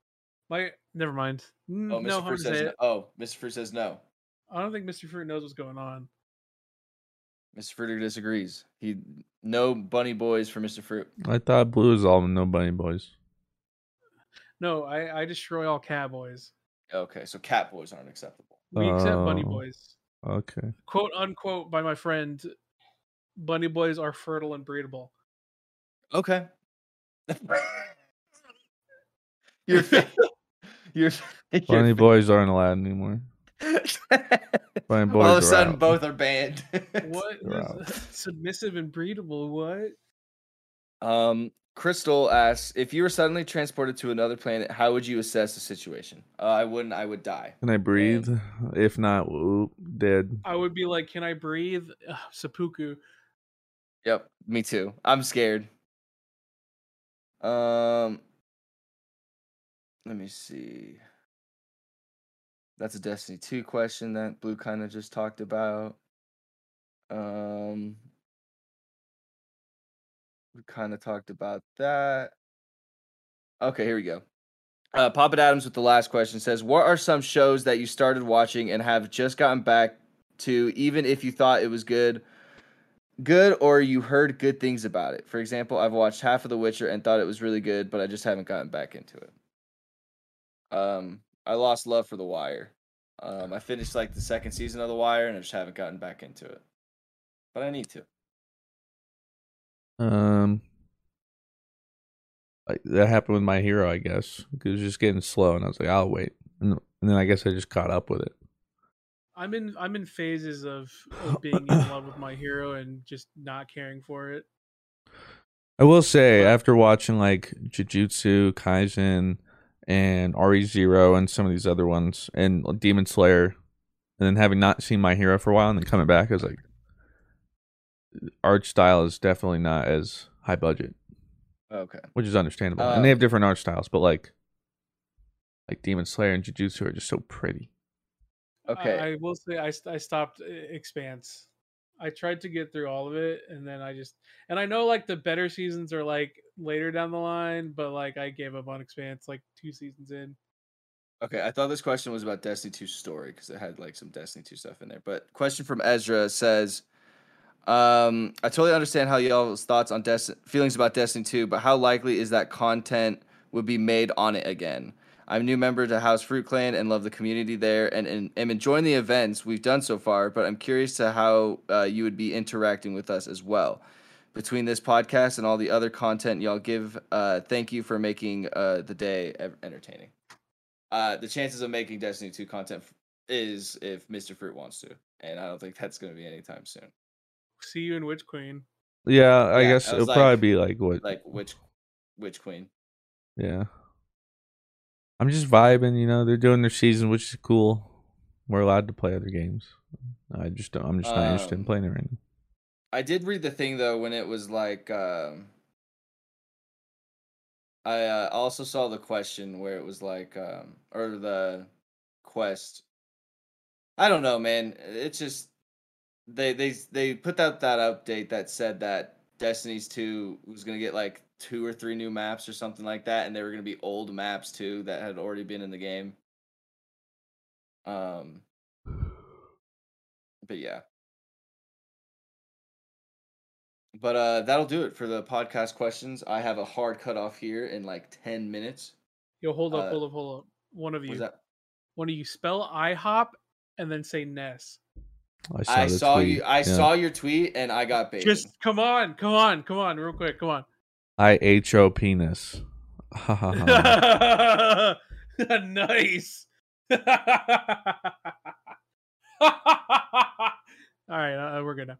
my never mind Oh, Mr. no Fruit says no. Oh, Mr. Fruit says no. i don't think mr fruit knows what's going on Mr. Fruit disagrees. He no Bunny Boys for Mr. Fruit. I thought blue is all no bunny boys. no i i destroy all cowboys Okay, so Cat Boys aren't acceptable. we accept bunny Oh. boys Okay. quote unquote by my friend bunny boys are fertile and breedable Okay. [laughs] you're [laughs] you're, [laughs] Bunny boys aren't allowed anymore. funny boys all of a sudden out. both are banned. what submissive and breedable what Um, Crystal asks if you were suddenly transported to another planet, how would you assess the situation? Uh, I wouldn't. I would die. Can I breathe? If not, whoop, dead. i would be like can i breathe Ugh, seppuku Yep, me too. I'm scared. Um, let me see. That's a Destiny 2 question that Blue kind of just talked about. Um, we kind of talked about that. Okay, here we go. Uh, Papa Adams with the last question says, "What are some shows that you started watching and have just gotten back to, even if you thought it was good, good or you heard good things about it? For example, I've watched half of The Witcher and thought it was really good, but I just haven't gotten back into it. Um, I lost love for The Wire. Um, I finished like the second season of The Wire and I just haven't gotten back into it, but I need to. Um, that happened with my hero, I guess. It was just getting slow, and I was like, I'll wait, and, and then I guess I just caught up with it. I'm in I'm in phases of, of [laughs] being in love with my hero and just not caring for it. I will say, after watching like Jujutsu Kaisen and RE Zero and some of these other ones, and Demon Slayer, and then having not seen my hero for a while, and then coming back, I was like, art style is definitely not as high budget. Okay. Which is understandable. Um, and they have different art styles, but like like Demon Slayer and Jujutsu are just so pretty. Okay. I, I will say I I stopped uh, Expanse. I tried to get through all of it, and then I just and I know like the better seasons are like later down the line, but like I gave up on Expanse like two seasons in. Okay, I thought this question was about Destiny 2 story because it had like some Destiny 2 stuff in there. But question from Ezra says, um, I totally understand how y'all's thoughts on Destiny feelings about Destiny 2, but how likely is that content would be made on it again? I'm a new member to House Fruit Clan and love the community there and, and am enjoying the events we've done so far, but I'm curious to how uh, you would be interacting with us as well. Between this podcast and all the other content y'all give, uh, thank you for making uh, the day entertaining. Uh, the chances of making Destiny 2 content is if Mr. Fruit wants to, and I don't think that's going to be anytime soon. See you in Witch Queen. Yeah, I Yeah, guess I it'll probably be like what Like which which queen? Yeah. I'm just vibing, you know, they're doing their season, which is cool. We're allowed to play other games. I just don't I'm just not interested in Um, playing it right now. I did read the thing though when it was like um I uh, also saw the question where it was like um or the quest I don't know man it's just they they they put out that update that said that Destiny's 2 was going to get like two or three new maps or something like that and they were going to be old maps too that had already been in the game um but yeah But uh, that'll do it for the podcast questions. I have a hard cutoff here in like ten minutes. Yo, hold up, Uh, hold up, hold up. One of you, is that? one of you spell IHOP and then say Ness. I saw, I saw you. I Yeah. saw your tweet, and I got baited. Just come on, come on, come on, real quick, come on. I H O penis. [laughs] Nice. [laughs] All right, uh, we're good now.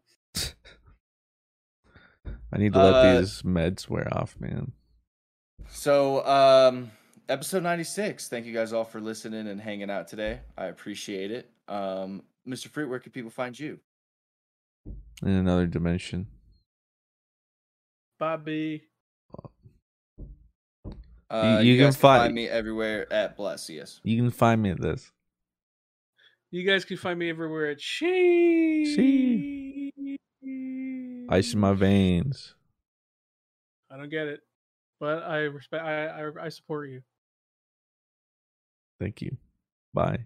I need to let Uh, these meds wear off, man. So, um, episode 96. Thank you guys all for listening and hanging out today. I appreciate it. Um, Mr. Fruit, where can people find you? In another dimension. Bobby. Uh, you you, can guys can find- find me everywhere at Bless. Yes. You can find me at this. You guys can find me everywhere at She. Ice in my veins. I don't get it, but I respect. I I, I support you. Thank you. Bye.